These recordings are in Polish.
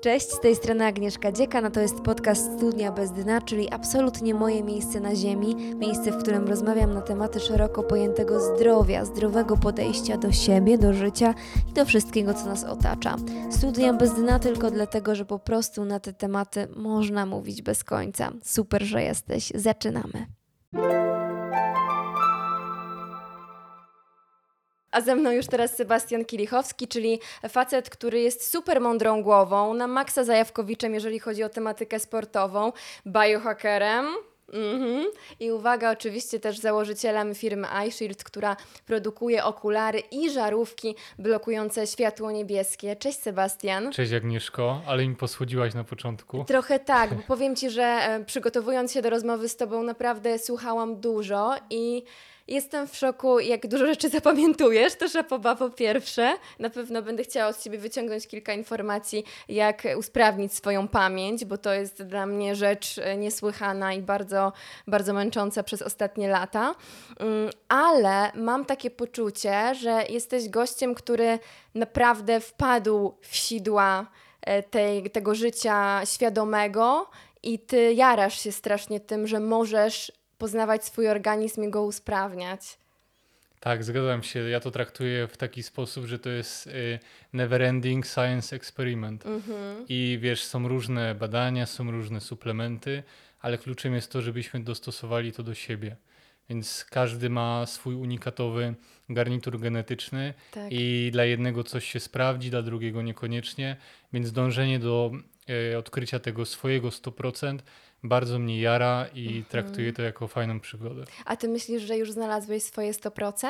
Cześć, z tej strony Agnieszka Dzieka, no to jest podcast Studnia bez dna, czyli absolutnie moje miejsce na ziemi, miejsce, w którym rozmawiam na tematy szeroko pojętego zdrowia, zdrowego podejścia do siebie, do życia i do wszystkiego, co nas otacza. Studnia bez dna tylko dlatego, że po prostu na te tematy można mówić bez końca. Super, że jesteś. Zaczynamy. A ze mną już teraz Sebastian Kilichowski, czyli facet, który jest super mądrą głową, na maksa zajawkowiczem, jeżeli chodzi o tematykę sportową, biohackerem. Mhm. I uwaga, oczywiście też założycielem firmy iShield, która produkuje okulary i żarówki blokujące światło niebieskie. Cześć Sebastian. Cześć Agnieszko, ale mi posłodziłaś na początku. Trochę tak, bo powiem Ci, że e, przygotowując się do rozmowy z Tobą naprawdę słuchałam dużo i Jestem w szoku, jak dużo rzeczy zapamiętujesz. To szapoba po pierwsze. Na pewno będę chciała od Ciebie wyciągnąć kilka informacji, jak usprawnić swoją pamięć, bo to jest dla mnie rzecz e, niesłychana i bardzo, bardzo męcząca przez ostatnie lata. Mm, ale mam takie poczucie, że jesteś gościem, który naprawdę wpadł w sidła e, tej, tego życia świadomego i ty jarasz się strasznie tym, że możesz poznawać swój organizm i go usprawniać. Tak, zgadzam się. Ja to traktuję w taki sposób, że to jest y, never-ending science experiment. Mhm. I wiesz, są różne badania, są różne suplementy, ale kluczem jest to, żebyśmy dostosowali to do siebie. Więc każdy ma swój unikatowy garnitur genetyczny tak. i dla jednego coś się sprawdzi, dla drugiego niekoniecznie. Więc dążenie do y, odkrycia tego swojego 100% bardzo mnie jara i mhm. traktuję to jako fajną przygodę. A ty myślisz, że już znalazłeś swoje 100%?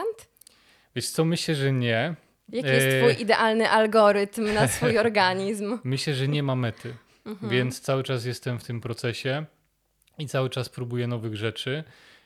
Wiesz co, myślę, że nie. Jaki jest e, twój idealny algorytm na swój organizm? Myślę, że nie ma mety, mhm. więc cały czas jestem w tym procesie i cały czas próbuję nowych rzeczy,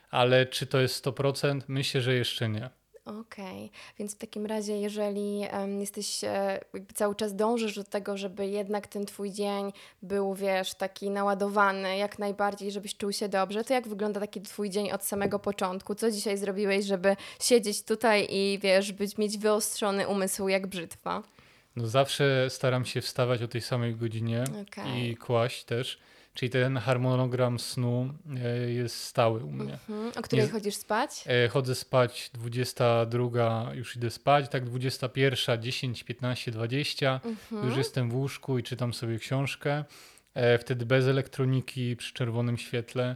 ale czy to jest 100%? Myślę, że jeszcze nie. Okej, więc w takim razie, jeżeli jesteś, e, cały czas dążysz do tego, żeby jednak ten twój dzień był, wiesz, taki naładowany jak najbardziej, żebyś czuł się dobrze, to jak wygląda taki twój dzień od samego początku? Co dzisiaj zrobiłeś, żeby siedzieć tutaj i, wiesz, być, mieć wyostrzony umysł jak brzytwa? No zawsze staram się wstawać o tej samej godzinie i kłaść też. Czyli ten harmonogram snu e, jest stały u mnie. Mhm. O której Nie, chodzisz spać? E, chodzę spać 22, już idę spać, tak 21, 10, 15, 20. Mhm. Już jestem w łóżku i czytam sobie książkę. E, wtedy bez elektroniki, przy czerwonym świetle.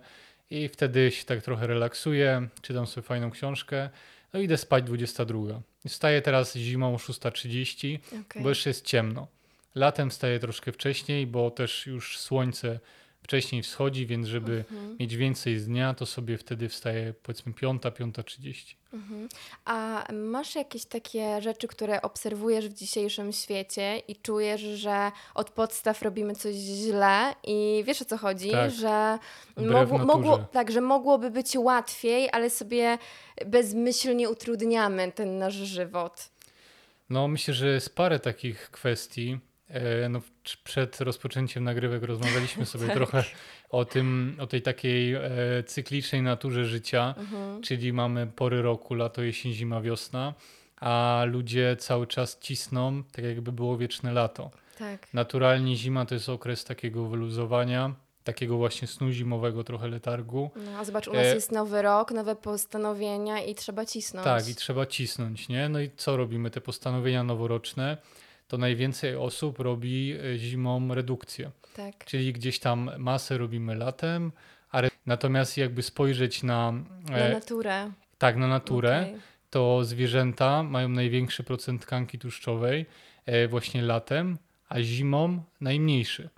I wtedy się tak trochę relaksuję, czytam sobie fajną książkę. No idę spać 22. Wstaję teraz zimą o 6.30, okay. bo jeszcze jest ciemno. Latem wstaję troszkę wcześniej, bo też już słońce wcześniej wschodzi, więc żeby mhm. mieć więcej z dnia, to sobie wtedy wstaje powiedzmy piąta, piąta trzydzieści. Mhm. A masz jakieś takie rzeczy, które obserwujesz w dzisiejszym świecie i czujesz, że od podstaw robimy coś źle i wiesz o co chodzi, tak. że mogło, mogło, tak, że mogłoby być łatwiej, ale sobie bezmyślnie utrudniamy ten nasz żywot. No myślę, że jest parę takich kwestii. E, no, przed rozpoczęciem nagrywek rozmawialiśmy sobie tak. trochę o tym, o tej takiej e, cyklicznej naturze życia, mhm. czyli mamy pory roku, lato, jesień, zima, wiosna, a ludzie cały czas cisną, tak jakby było wieczne lato. Tak. Naturalnie zima to jest okres takiego wyluzowania, takiego właśnie snu zimowego, trochę letargu. No, a zobacz, u nas e... jest nowy rok, nowe postanowienia i trzeba cisnąć. Tak, i trzeba cisnąć, nie? No i co robimy? Te postanowienia noworoczne to najwięcej osób robi e, zimą redukcję. Tak. Czyli gdzieś tam masę robimy latem, a re... natomiast jakby spojrzeć na... Na e, naturę. Tak, na naturę, okay. to zwierzęta mają największy procent tkanki tłuszczowej e, właśnie latem, a zimą najmniejszy.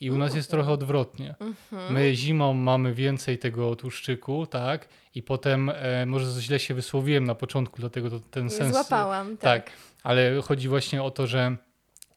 I u nas jest trochę odwrotnie. Mhm. My zimą mamy więcej tego tłuszczyku, tak? I potem, e, może źle się wysłowiłem na początku, dlatego to ten sens. Złapałam, tak. tak. Ale chodzi właśnie o to, że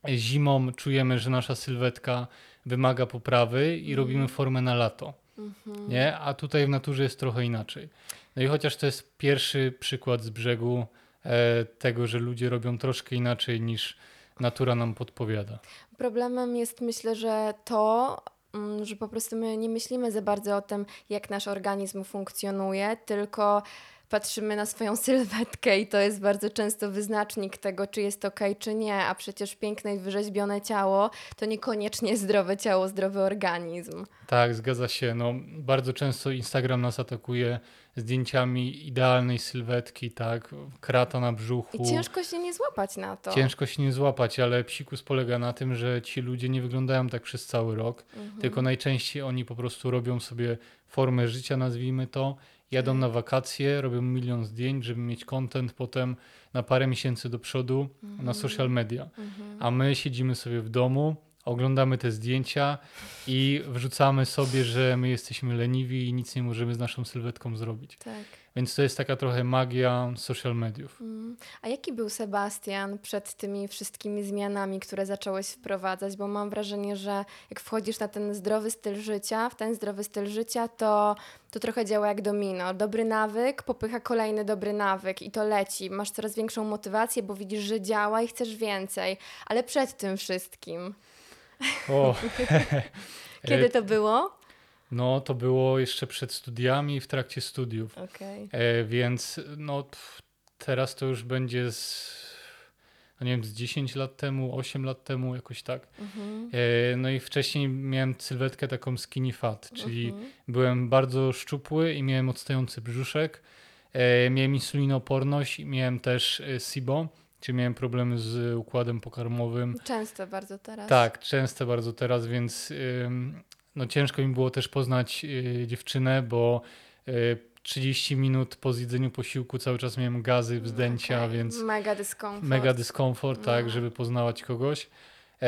zimą czujemy, że nasza sylwetka wymaga poprawy i mhm. robimy formę na lato. Mhm. Nie? A tutaj w naturze jest trochę inaczej. No i chociaż to jest pierwszy przykład z brzegu e, tego, że ludzie robią troszkę inaczej niż natura nam podpowiada. Problemem jest myślę, że to, mm, że po prostu my nie myślimy za bardzo o tym, jak nasz organizm funkcjonuje, tylko patrzymy na swoją sylwetkę i to jest bardzo często wyznacznik tego, czy jest ok, czy nie, a przecież piękne i wyrzeźbione ciało to niekoniecznie zdrowe ciało, zdrowy organizm. Tak, zgadza się. No, bardzo często Instagram nas atakuje zdjęciami idealnej sylwetki, tak, krata na brzuchu. I ciężko się nie złapać na to. Ciężko się nie złapać, ale psikus polega na tym, że ci ludzie nie wyglądają tak przez cały rok, Mhm. tylko najczęściej oni po prostu robią sobie formę życia, nazwijmy to, jadą na wakacje, robią milion zdjęć, żeby mieć content potem na parę miesięcy do przodu na social media. Mhm. A my siedzimy sobie w domu, oglądamy te zdjęcia i wrzucamy sobie, że my jesteśmy leniwi i nic nie możemy z naszą sylwetką zrobić. Tak. Więc to jest taka trochę magia social mediów. Mm. A jaki był Sebastian przed tymi wszystkimi zmianami, które zacząłeś wprowadzać? Bo mam wrażenie, że jak wchodzisz na ten zdrowy styl życia, w ten zdrowy styl życia, to, to trochę działa jak domino. Dobry nawyk popycha kolejny dobry nawyk i to leci. Masz coraz większą motywację, bo widzisz, że działa i chcesz więcej. Ale przed tym wszystkim, O, kiedy to było? No to było jeszcze przed studiami i w trakcie studiów. Okej. E, więc no pff, teraz to już będzie z, no nie wiem, z 10 lat temu, 8 lat temu, jakoś tak. Mhm. E, no i wcześniej miałem sylwetkę taką skinny fat, czyli Mhm. byłem bardzo szczupły i miałem odstający brzuszek. E, miałem insulinooporność i miałem też e, SIBO, czyli miałem problemy z układem pokarmowym. Często bardzo teraz. Tak, często bardzo teraz, więc ym, no ciężko mi było też poznać y, dziewczynę, bo y, 30 minut po zjedzeniu posiłku cały czas miałem gazy, wzdęcia, Okej. więc Mega dyskomfort. mega dyskomfort, tak, No. żeby poznawać kogoś. E,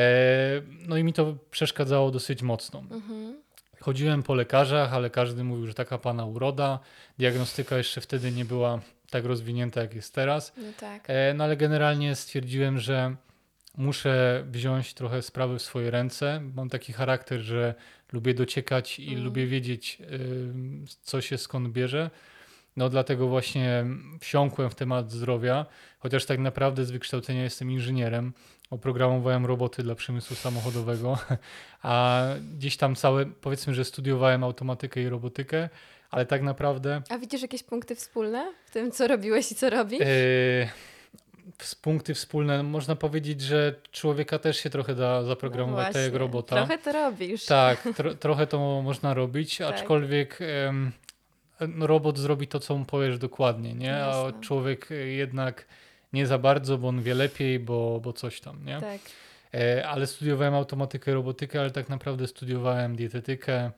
no i mi to przeszkadzało dosyć mocno. Mhm. Chodziłem po lekarzach, ale każdy mówił, że taka pana uroda. Diagnostyka jeszcze wtedy nie była tak rozwinięta, jak jest teraz. No tak. E, No ale generalnie stwierdziłem, że muszę wziąć trochę sprawy w swoje ręce. Mam taki charakter, że lubię dociekać i Mm. lubię wiedzieć, ym, co się skąd bierze. No dlatego właśnie wsiąkłem w temat zdrowia, chociaż tak naprawdę z wykształcenia jestem inżynierem. Oprogramowałem roboty dla przemysłu samochodowego, a gdzieś tam całe, powiedzmy, że studiowałem automatykę i robotykę, ale tak naprawdę A widzisz jakieś punkty wspólne w tym, co robiłeś i co robisz? Yy, punkty wspólne, no, można powiedzieć, że człowieka też się trochę da zaprogramować tak jak No robota. Trochę to robisz. Tak, tro, trochę to można robić, Tak. aczkolwiek no, robot zrobi to, co mu powiesz dokładnie, nie? A człowiek jednak nie za bardzo, bo on wie lepiej, bo, bo coś tam, nie? Tak. E, ale studiowałem automatykę, robotykę, ale tak naprawdę studiowałem dietetykę,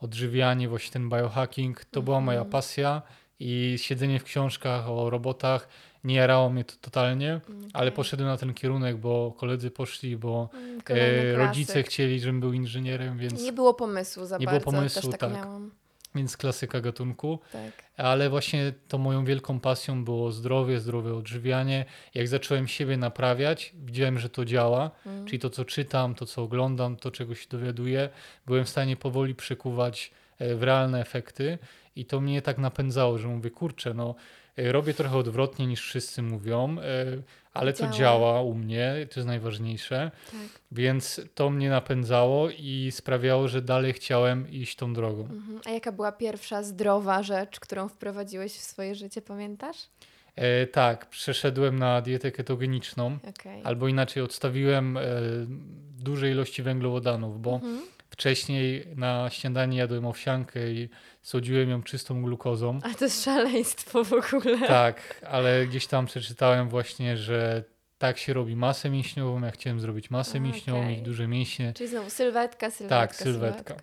odżywianie, właśnie ten biohacking. To była moja Mhm. pasja i siedzenie w książkach o robotach nie jarało mnie to totalnie, ale Okej. poszedłem na ten kierunek, bo koledzy poszli, bo Mm, e, rodzice klasyk. chcieli, żebym był inżynierem, więc, Nie było pomysłu za Nie było bardzo. pomysłu, Też tak, tak. miałam. więc klasyka gatunku. Tak. Ale właśnie to moją wielką pasją było zdrowie, zdrowe odżywianie. Jak zacząłem siebie naprawiać, widziałem, że to działa, Mm. czyli to, co czytam, to, co oglądam, to, czego się dowiaduję, byłem w stanie powoli przekuwać e, w realne efekty i to mnie tak napędzało, że mówię, kurczę, no robię trochę odwrotnie niż wszyscy mówią, e, ale to Działa. działa u mnie, to jest najważniejsze, Tak. więc to mnie napędzało i sprawiało, że dalej chciałem iść tą drogą. Mhm. A jaka była pierwsza zdrowa rzecz, którą wprowadziłeś w swoje życie, pamiętasz? E, tak, przeszedłem na dietę ketogeniczną, Okej. albo inaczej odstawiłem e, duże ilości węglowodanów, bo Mhm. Wcześniej na śniadanie jadłem owsiankę i słodziłem ją czystą glukozą. A to jest szaleństwo w ogóle. Tak, ale gdzieś tam przeczytałem właśnie, że tak się robi masę mięśniową. Ja chciałem zrobić masę A, mięśniową, mieć duże mięśnie. Czyli znowu sylwetka, sylwetka, Tak, sylwetka.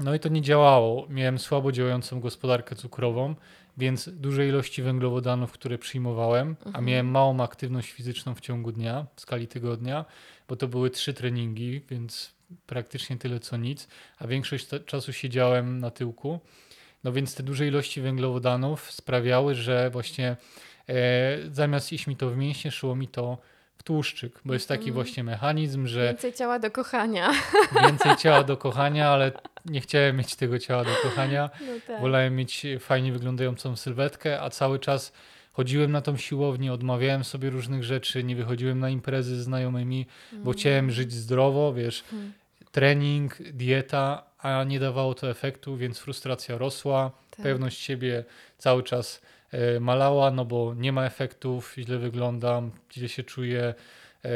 No i to nie działało. Miałem słabo działającą gospodarkę cukrową, więc duże ilości węglowodanów, które przyjmowałem, a Mhm. miałem małą aktywność fizyczną w ciągu dnia, w skali tygodnia, bo to były trzy treningi, więc praktycznie tyle co nic, a większość czasu siedziałem na tyłku. No więc te duże ilości węglowodanów sprawiały, że właśnie e, zamiast iść mi to w mięśnie, szło mi to w tłuszczyk, bo jest taki Mhm. właśnie mechanizm, że Więcej ciała do kochania. więcej ciała do kochania, ale nie chciałem mieć tego ciała do kochania. No tak. Wolałem mieć fajnie wyglądającą sylwetkę, a cały czas chodziłem na tą siłownię, odmawiałem sobie różnych rzeczy, nie wychodziłem na imprezy z znajomymi, bo chciałem żyć zdrowo, wiesz, Mm. Trening, dieta, a nie dawało to efektu, więc frustracja rosła, Tak. pewność siebie cały czas e, malała, no bo nie ma efektów, źle wyglądam, źle się czuję, e,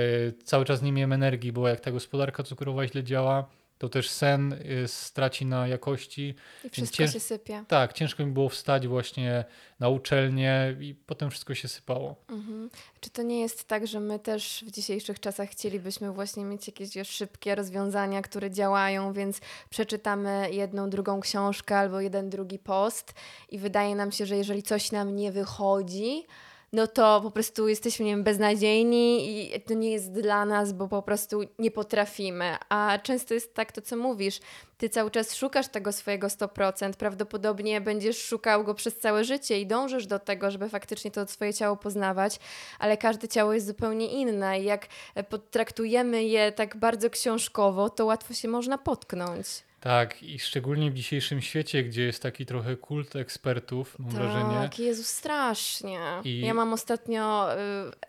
cały czas nie miałem energii, bo jak ta gospodarka cukrowa źle działa, to też sen e, straci na jakości. I wszystko cięż- się sypie. Tak, ciężko mi było wstać właśnie na uczelnię i potem wszystko się sypało. Mhm. Czy to nie jest tak, że my też w dzisiejszych czasach chcielibyśmy właśnie mieć jakieś szybkie rozwiązania, które działają, więc przeczytamy jedną, drugą książkę albo jeden, drugi post i wydaje nam się, że jeżeli coś nam nie wychodzi, no to po prostu jesteśmy, nie wiem, beznadziejni i to nie jest dla nas, bo po prostu nie potrafimy. A często jest tak to, co mówisz. Ty cały czas szukasz tego swojego 100%, prawdopodobnie będziesz szukał go przez całe życie i dążysz do tego, żeby faktycznie to swoje ciało poznawać, ale każde ciało jest zupełnie inne i jak e, potraktujemy je tak bardzo książkowo, to łatwo się można potknąć. Tak, i szczególnie w dzisiejszym świecie, gdzie jest taki trochę kult ekspertów, mam wrażenie. Tak, Jezu, strasznie. I- Ja mam ostatnio y,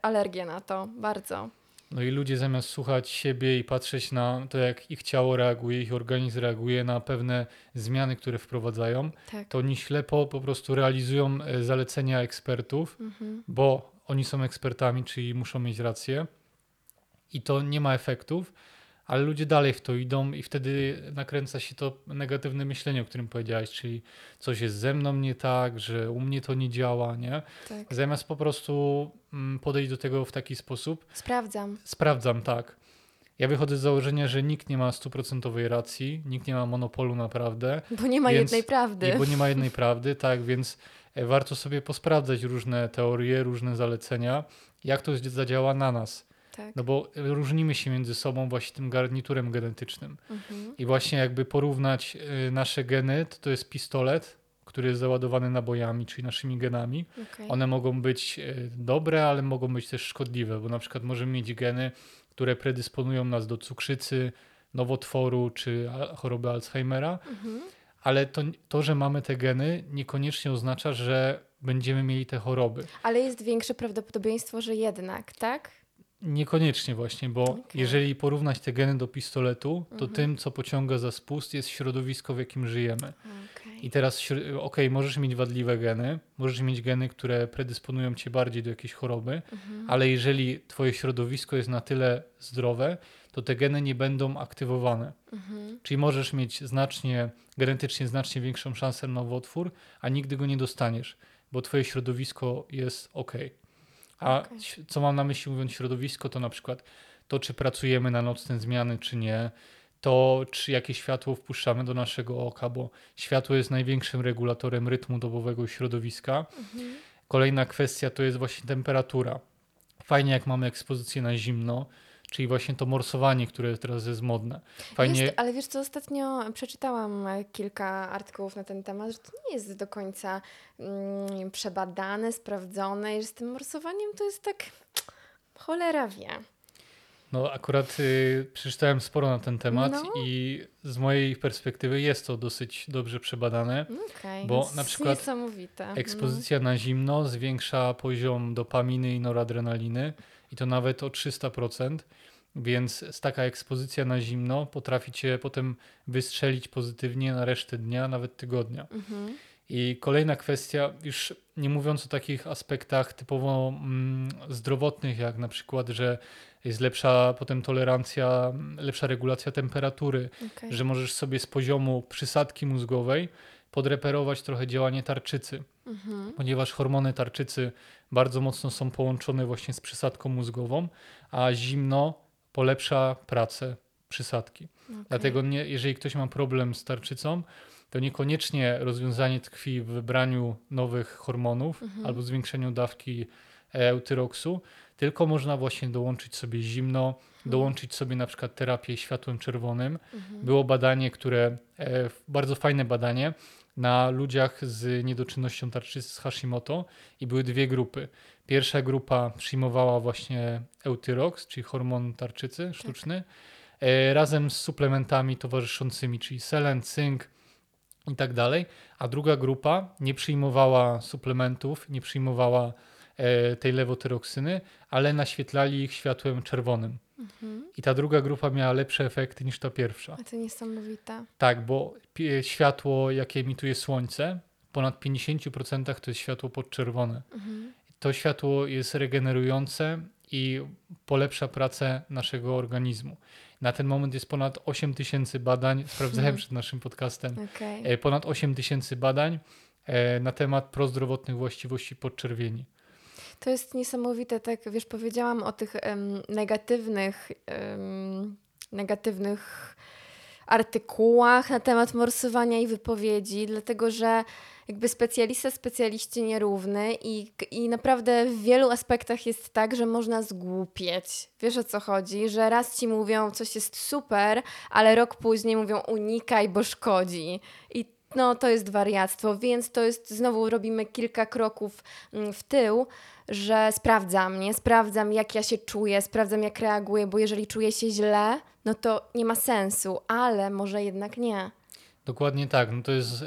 alergię na to, bardzo. No i ludzie zamiast słuchać siebie i patrzeć na to, jak ich ciało reaguje, ich organizm reaguje na pewne zmiany, które wprowadzają, Tak. to oni ślepo po prostu realizują e, zalecenia ekspertów, Mhm. bo oni są ekspertami, czyli muszą mieć rację i to nie ma efektów, ale ludzie dalej w to idą i wtedy nakręca się to negatywne myślenie, o którym powiedziałeś, czyli coś jest ze mną nie tak, że u mnie to nie działa, nie? Tak. Zamiast po prostu mm, podejść do tego w taki sposób, Sprawdzam. sprawdzam, tak. Ja wychodzę z założenia, że nikt nie ma stuprocentowej racji, nikt nie ma monopolu naprawdę, Bo nie ma Więc- jednej prawdy. bo nie ma jednej prawdy, tak, więc e, warto sobie posprawdzać różne teorie, różne zalecenia, jak to zadziała na nas. Tak. No bo różnimy się między sobą właśnie tym garniturem genetycznym. Mhm. I właśnie jakby porównać y, nasze geny, to, to jest pistolet, który jest załadowany nabojami, czyli naszymi genami. Okej. One mogą być y, dobre, ale mogą być też szkodliwe, bo na przykład możemy mieć geny, które predysponują nas do cukrzycy, nowotworu czy choroby Alzheimera, Mhm. ale to, to, że mamy te geny, niekoniecznie oznacza, że będziemy mieli te choroby. Ale jest większe prawdopodobieństwo, że jednak, tak? Niekoniecznie właśnie, bo Okej. jeżeli porównać te geny do pistoletu, to Mhm. tym, co pociąga za spust, jest środowisko, w jakim żyjemy. Okej. I teraz, okej, możesz mieć wadliwe geny, możesz mieć geny, które predysponują cię bardziej do jakiejś choroby, Mhm. ale jeżeli twoje środowisko jest na tyle zdrowe, to te geny nie będą aktywowane. Mhm. Czyli możesz mieć znacznie, genetycznie znacznie większą szansę na nowotwór, a nigdy go nie dostaniesz, bo twoje środowisko jest ok. A ś- co mam na myśli mówiąc środowisko, to na przykład to, czy pracujemy na nocne zmiany, czy nie, to czy jakie światło wpuszczamy do naszego oka, bo światło jest największym regulatorem rytmu dobowego środowiska. Mhm. Kolejna kwestia to jest właśnie temperatura. Fajnie, jak mamy ekspozycję na zimno, czyli właśnie to morsowanie, które teraz jest modne. Fajnie, Jest, ale wiesz co, ostatnio przeczytałam kilka artykułów na ten temat, że to nie jest do końca mm, przebadane, sprawdzone i że z tym morsowaniem to jest tak cholera wie. no akurat y, przeczytałem sporo na ten temat No. i z mojej perspektywy jest to dosyć dobrze przebadane. No Okej, Bo na przykład Niesamowite. Ekspozycja na zimno zwiększa poziom dopaminy i noradrenaliny i to nawet o 300%. Więc taka ekspozycja na zimno potrafi cię potem wystrzelić pozytywnie na resztę dnia, nawet tygodnia. Mhm. I kolejna kwestia, już nie mówiąc o takich aspektach typowo mm, zdrowotnych, jak na przykład, że jest lepsza potem tolerancja, lepsza regulacja temperatury, Okej. że możesz sobie z poziomu przysadki mózgowej podreperować trochę działanie tarczycy, Mhm. ponieważ hormony tarczycy bardzo mocno są połączone właśnie z przysadką mózgową, a zimno polepsza pracę przysadki. Okej. Dlatego nie, jeżeli ktoś ma problem z tarczycą, to niekoniecznie rozwiązanie tkwi w wybraniu nowych hormonów Mhm. albo zwiększeniu dawki eutyroksu, tylko można właśnie dołączyć sobie zimno, dołączyć sobie na przykład terapię światłem czerwonym. Mhm. Było badanie, które, e, bardzo fajne badanie, na ludziach z niedoczynnością tarczycy z Hashimoto i były dwie grupy. Pierwsza grupa przyjmowała właśnie eutyrox, czyli hormon tarczycy sztuczny, e, razem z suplementami towarzyszącymi, czyli selen, cynk i tak dalej, a druga grupa nie przyjmowała suplementów, nie przyjmowała e, tej lewotyroksyny, ale naświetlali ich światłem czerwonym. Mhm. I ta druga grupa miała lepsze efekty niż ta pierwsza. A to niesamowite. Tak, bo światło, jakie emituje słońce, ponad 50% to jest światło podczerwone. Mhm. To światło jest regenerujące i polepsza pracę naszego organizmu. Na ten moment jest ponad 8 tysięcy badań, sprawdzałem Mhm. przed naszym podcastem, Okej. e, ponad 8 tysięcy badań e, na temat prozdrowotnych właściwości podczerwieni. To jest niesamowite, tak wiesz, powiedziałam o tych em, negatywnych, em, negatywnych artykułach na temat morsowania i wypowiedzi, dlatego że jakby specjalista specjaliście nierówny i, i naprawdę w wielu aspektach jest tak, że można zgłupieć. Wiesz o co chodzi? Że raz ci mówią coś jest super, ale rok później mówią unikaj, bo szkodzi. I no to jest wariactwo, więc to jest, znowu robimy kilka kroków mm, w tył, że sprawdzam, nie? Sprawdzam, jak ja się czuję, sprawdzam, jak reaguję, bo jeżeli czuję się źle, no to nie ma sensu, ale może jednak nie. Dokładnie tak. No to jest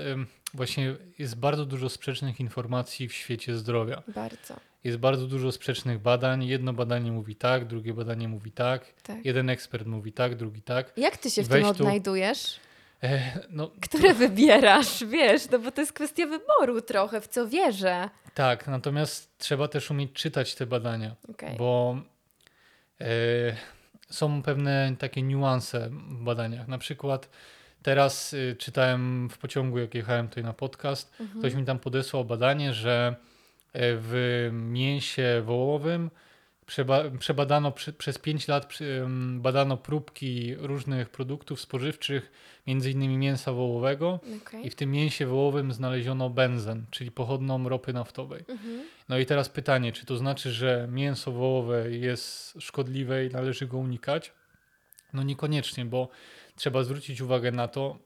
właśnie jest bardzo dużo sprzecznych informacji w świecie zdrowia. Bardzo. Jest bardzo dużo sprzecznych badań. Jedno badanie mówi tak, drugie badanie mówi tak. Tak. Jeden ekspert mówi tak, drugi tak. Jak ty się I w tym weź tu- odnajdujesz? E, no Które wybierasz, wiesz? No bo to jest kwestia wyboru trochę, w co wierzę. tak, natomiast trzeba też umieć czytać te badania, Okej. bo e, są pewne takie niuanse w badaniach. Na przykład teraz y, czytałem w pociągu, jak jechałem tutaj na podcast, Mhm. ktoś mi tam podesłał badanie, że e, w mięsie wołowym przeba- przebadano przy, przez 5 lat przy, badano próbki różnych produktów spożywczych, między innymi mięsa wołowego Okej. i w tym mięsie wołowym znaleziono benzen, czyli pochodną ropy naftowej. Mhm. No i teraz pytanie, czy to znaczy, że mięso wołowe jest szkodliwe i należy go unikać? No niekoniecznie, bo trzeba zwrócić uwagę na to,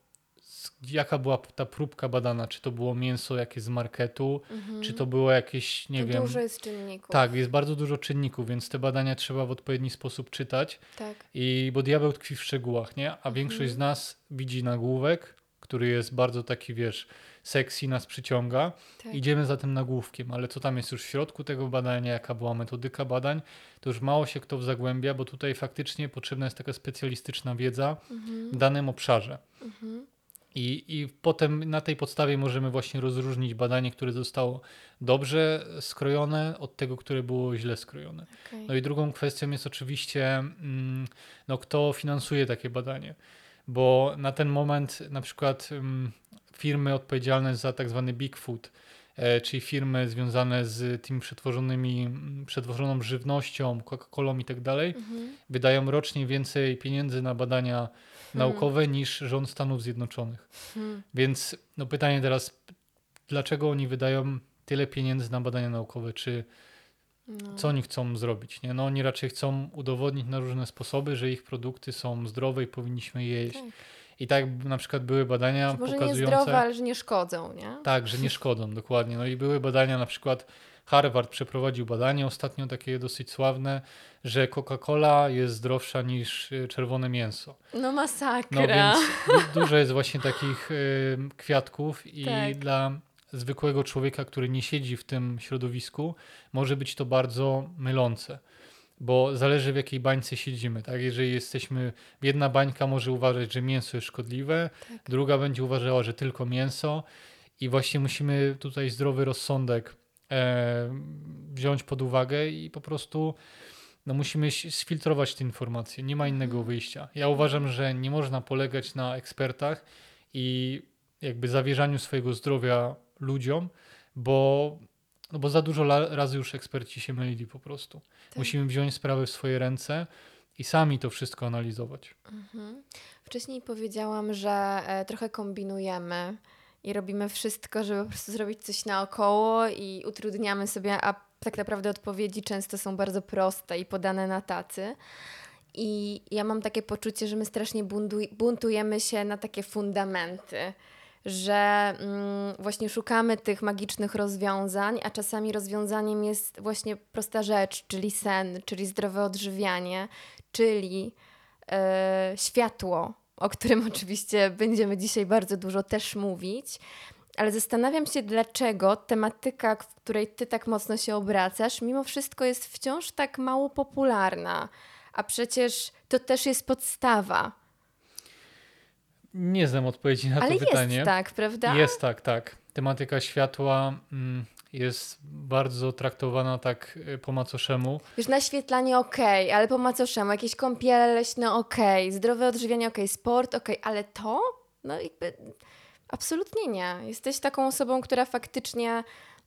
jaka była ta próbka badana, czy to było mięso jakieś z marketu, Mhm. czy to było jakieś, nie to wiem... dużo jest czynników. Tak, jest bardzo dużo czynników, więc te badania trzeba w odpowiedni sposób czytać. Tak. I bo diabeł tkwi w szczegółach, nie? A większość z nas widzi nagłówek, który jest bardzo taki, wiesz, sexy, nas przyciąga. tak. Idziemy za tym nagłówkiem, ale co tam jest już w środku tego badania, jaka była metodyka badań, to już mało się kto zagłębia, bo tutaj faktycznie potrzebna jest taka specjalistyczna wiedza Mhm. w danym obszarze. Mhm. I, I potem na tej podstawie możemy właśnie rozróżnić badanie, które zostało dobrze skrojone, od tego, które było źle skrojone. Okej. No i drugą kwestią jest oczywiście, mm, no, kto finansuje takie badanie. Bo na ten moment na przykład mm, firmy odpowiedzialne za tak zwany Big Food, e, czyli firmy związane z tymi przetworzonymi, mm, przetworzoną żywnością, Coca-Colą i tak dalej, Mhm. wydają rocznie więcej pieniędzy na badania naukowe niż rząd Stanów Zjednoczonych. Hmm. Więc no pytanie teraz, dlaczego oni wydają tyle pieniędzy na badania naukowe? Czy No. co oni chcą zrobić? Nie? No oni raczej chcą udowodnić na różne sposoby, że ich produkty są zdrowe i powinniśmy je jeść. Tak. I tak na przykład były badania Że Może nie pokazujące... zdrowe, ale że nie szkodzą, nie? Tak, że nie szkodzą, dokładnie. No i były badania, na przykład Harvard przeprowadził badanie ostatnio takie dosyć sławne, że Coca-Cola jest zdrowsza niż y, czerwone mięso. No masakra. No więc du- dużo jest właśnie takich y, kwiatków i Tak. dla zwykłego człowieka, który nie siedzi w tym środowisku, może być to bardzo mylące. Bo zależy w jakiej bańce siedzimy, tak? Jeżeli jesteśmy, jedna bańka może uważać, że mięso jest szkodliwe, Tak. druga będzie uważała, że tylko mięso i właśnie musimy tutaj zdrowy rozsądek e, wziąć pod uwagę i po prostu no musimy sfiltrować te informacje. Nie ma innego Mhm. wyjścia. Ja uważam, że nie można polegać na ekspertach i jakby zawierzaniu swojego zdrowia ludziom, bo, no bo za dużo razy już eksperci się mylili po prostu. Tak. Musimy wziąć sprawy w swoje ręce i sami to wszystko analizować. Mhm. Wcześniej powiedziałam, że e, trochę kombinujemy i robimy wszystko, żeby po prostu zrobić coś naokoło i utrudniamy sobie, a tak naprawdę odpowiedzi często są bardzo proste i podane na tacy. I ja mam takie poczucie, że my strasznie buntujemy się na takie fundamenty, że mm, właśnie szukamy tych magicznych rozwiązań, a czasami rozwiązaniem jest właśnie prosta rzecz, czyli sen, czyli zdrowe odżywianie, czyli e, światło, o którym oczywiście będziemy dzisiaj bardzo dużo też mówić. Ale zastanawiam się, dlaczego tematyka, w której ty tak mocno się obracasz, mimo wszystko jest wciąż tak mało popularna. A przecież to też jest podstawa. Nie znam odpowiedzi na Ale to pytanie. jest tak, prawda? Jest tak, tak. tematyka światła mm, jest bardzo traktowana tak y, po macoszemu. Wiesz, naświetlanie okej, ale po macoszemu, jakieś kąpiele leśne okej, zdrowe odżywianie okej, sport okej, ale to? No jakby absolutnie nie. Jesteś taką osobą, która faktycznie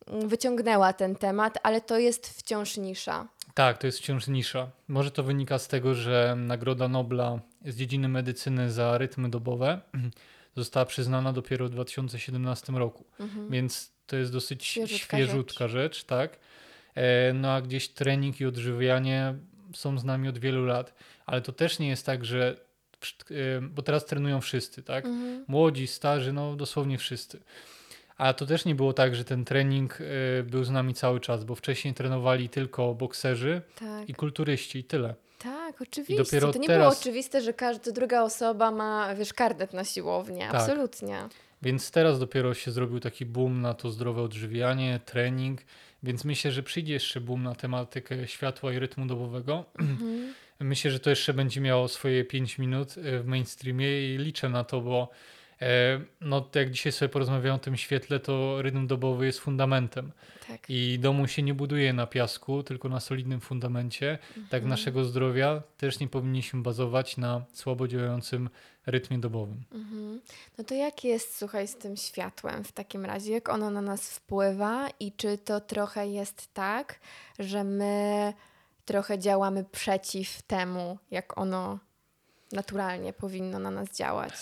mm, wyciągnęła ten temat, ale to jest wciąż nisza. Tak, to jest wciąż nisza. Może to wynika z tego, że Nagroda Nobla z dziedziny medycyny za rytmy dobowe została przyznana dopiero w 2017 roku, Mhm. więc to jest dosyć Świeżutka świeżutka rzecz, tak? E, No a gdzieś trening i odżywianie są z nami od wielu lat, ale to też nie jest tak, że e, bo teraz trenują wszyscy, tak? Mhm. Młodzi, starzy, no dosłownie wszyscy. A to też nie było tak, że ten trening e, był z nami cały czas, bo wcześniej trenowali tylko bokserzy Tak. i kulturyści i tyle. Tak, oczywiście. dopiero to nie teraz- było oczywiste, że każda druga osoba ma, wiesz, karnet na siłownię. Tak. Absolutnie. Więc teraz dopiero się zrobił taki boom na to zdrowe odżywianie, trening, więc myślę, że przyjdzie jeszcze boom na tematykę światła i rytmu dobowego. Mhm. Myślę, że to jeszcze będzie miało swoje 5 minut e, w mainstreamie i liczę na to, bo no, to jak dzisiaj sobie porozmawiałem o tym świetle, to rytm dobowy jest fundamentem. Tak. I domu się nie buduje na piasku, tylko na solidnym fundamencie. Tak Mhm. naszego zdrowia też nie powinniśmy bazować na słabo działającym rytmie dobowym. Mhm. No to jak jest, słuchaj, z tym światłem w takim razie? Jak ono na nas wpływa i czy to trochę jest tak, że my trochę działamy przeciw temu, jak ono naturalnie powinno na nas działać?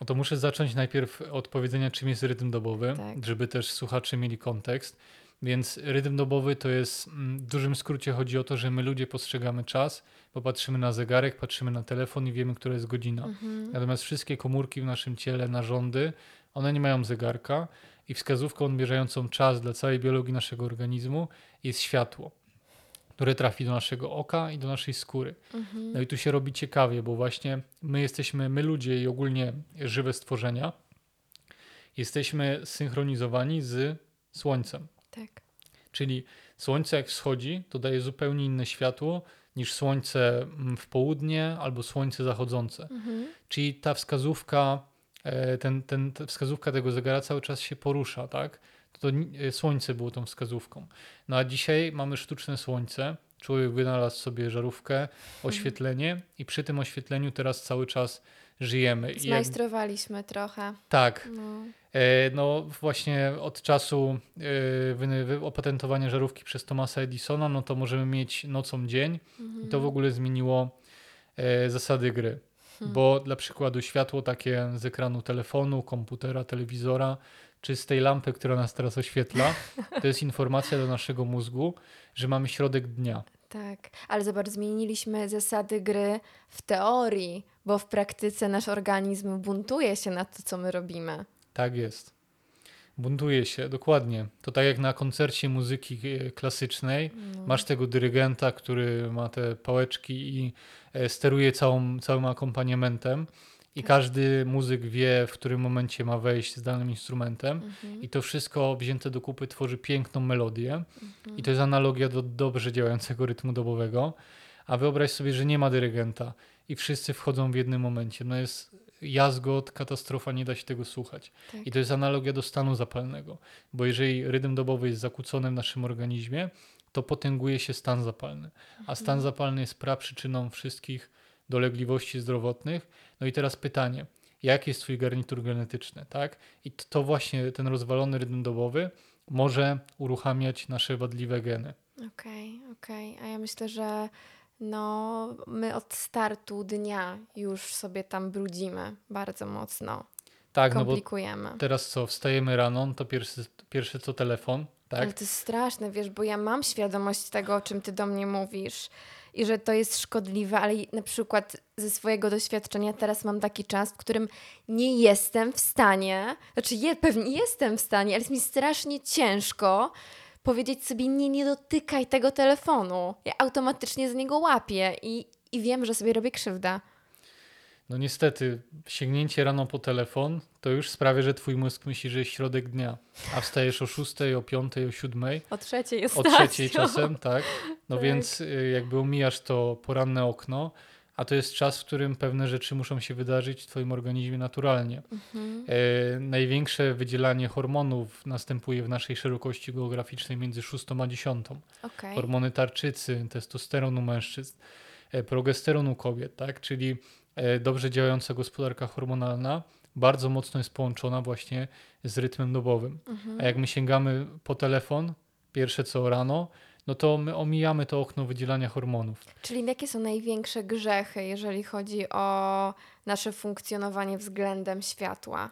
No to muszę zacząć najpierw od powiedzenia, czym jest rytm dobowy, Tak. żeby też słuchacze mieli kontekst. Więc rytm dobowy to jest, mm, w dużym skrócie chodzi o to, że my ludzie postrzegamy czas, popatrzymy na zegarek, patrzymy na telefon i wiemy, która jest godzina. Mhm. Natomiast wszystkie komórki w naszym ciele, narządy, one nie mają zegarka i wskazówką odmierzającą czas dla całej biologii naszego organizmu jest światło, które trafi do naszego oka i do naszej skóry. Mhm. No i tu się robi ciekawie, bo właśnie my jesteśmy, my ludzie i ogólnie żywe stworzenia, jesteśmy synchronizowani z Słońcem. Tak. Czyli Słońce jak wschodzi, to daje zupełnie inne światło niż Słońce mm, w południe albo Słońce zachodzące. Mhm. Czyli ta wskazówka, e, ten, ten, ta wskazówka tego zegara cały czas się porusza, tak? To e, słońce było tą wskazówką. No a dzisiaj mamy sztuczne słońce. Człowiek wynalazł sobie żarówkę, oświetlenie i przy tym oświetleniu teraz cały czas żyjemy. I jak, Zmajstrowaliśmy trochę. tak, No. e, no właśnie od czasu e, opatentowania żarówki przez Thomasa Edisona, no to możemy mieć nocą dzień Mhm. i to w ogóle zmieniło e, zasady gry. Hmm. Bo dla przykładu światło takie z ekranu telefonu, komputera, telewizora, czy z tej lampy, która nas teraz oświetla, to jest informacja do naszego mózgu, że mamy środek dnia. Tak, ale zobacz, zmieniliśmy zasady gry w teorii, bo w praktyce nasz organizm buntuje się na to, co my robimy. Tak jest. Buntuje się, dokładnie. To tak jak na koncercie muzyki e, klasycznej. No. Masz tego dyrygenta, który ma te pałeczki i e, steruje całą, całym akompaniamentem. I każdy muzyk wie, w którym momencie ma wejść z danym instrumentem. Mhm. I to wszystko wzięte do kupy tworzy piękną melodię. Mhm. I to jest analogia do dobrze działającego rytmu dobowego. A wyobraź sobie, że nie ma dyrygenta i wszyscy wchodzą w jednym momencie. No jest jazgot, katastrofa, nie da się tego słuchać. Tak. I to jest analogia do stanu zapalnego. Bo jeżeli rytm dobowy jest zakłócony w naszym organizmie, to potęguje się stan zapalny. A stan Mhm. zapalny jest praprzyczyną wszystkich dolegliwości zdrowotnych. No i teraz pytanie, jaki jest twój garnitur genetyczny, tak? I to właśnie ten rozwalony rytm dobowy może uruchamiać nasze wadliwe geny. Okej, okej. A ja myślę, że no, my od startu dnia już sobie tam brudzimy bardzo mocno. Tak, no bo komplikujemy. teraz co, wstajemy rano, no to pierwszy, pierwsze co telefon, tak? Ale to jest straszne, wiesz, bo ja mam świadomość tego, o czym ty do mnie mówisz i że to jest szkodliwe, ale na przykład ze swojego doświadczenia teraz mam taki czas, w którym nie jestem w stanie, znaczy je, pewnie jestem w stanie, ale jest mi strasznie ciężko powiedzieć sobie nie, nie dotykaj tego telefonu. Ja automatycznie z niego łapię i, i wiem, że sobie robię krzywdę. No niestety, sięgnięcie rano po telefon to już sprawia, że twój mózg myśli, że jest środek dnia, a wstajesz o 6, o 5, o 7, O trzeciej jest o trzeciej czasem, tak? No Tak. więc y, jakby omijasz to poranne okno, a to jest czas, w którym pewne rzeczy muszą się wydarzyć w Twoim organizmie naturalnie. Mhm. E, największe wydzielanie hormonów następuje w naszej szerokości geograficznej między 6 a 10. Okej. Hormony tarczycy, testosteron u mężczyzn, e, progesteron u kobiet, tak? Czyli dobrze działająca gospodarka hormonalna bardzo mocno jest połączona właśnie z rytmem dobowym. Mhm. A jak my sięgamy po telefon, pierwsze co rano, no to my omijamy to okno wydzielania hormonów. Czyli jakie są największe grzechy, jeżeli chodzi o nasze funkcjonowanie względem światła?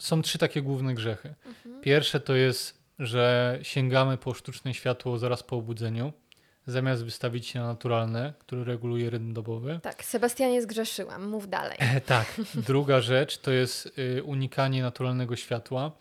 Są trzy takie główne grzechy. Mhm. Pierwsze to jest, że sięgamy po sztuczne światło zaraz po obudzeniu, zamiast wystawić się na naturalne, które reguluje rytm dobowy. Tak, Sebastianie zgrzeszyłam, mów dalej. E, tak. Druga rzecz to jest y, unikanie naturalnego światła.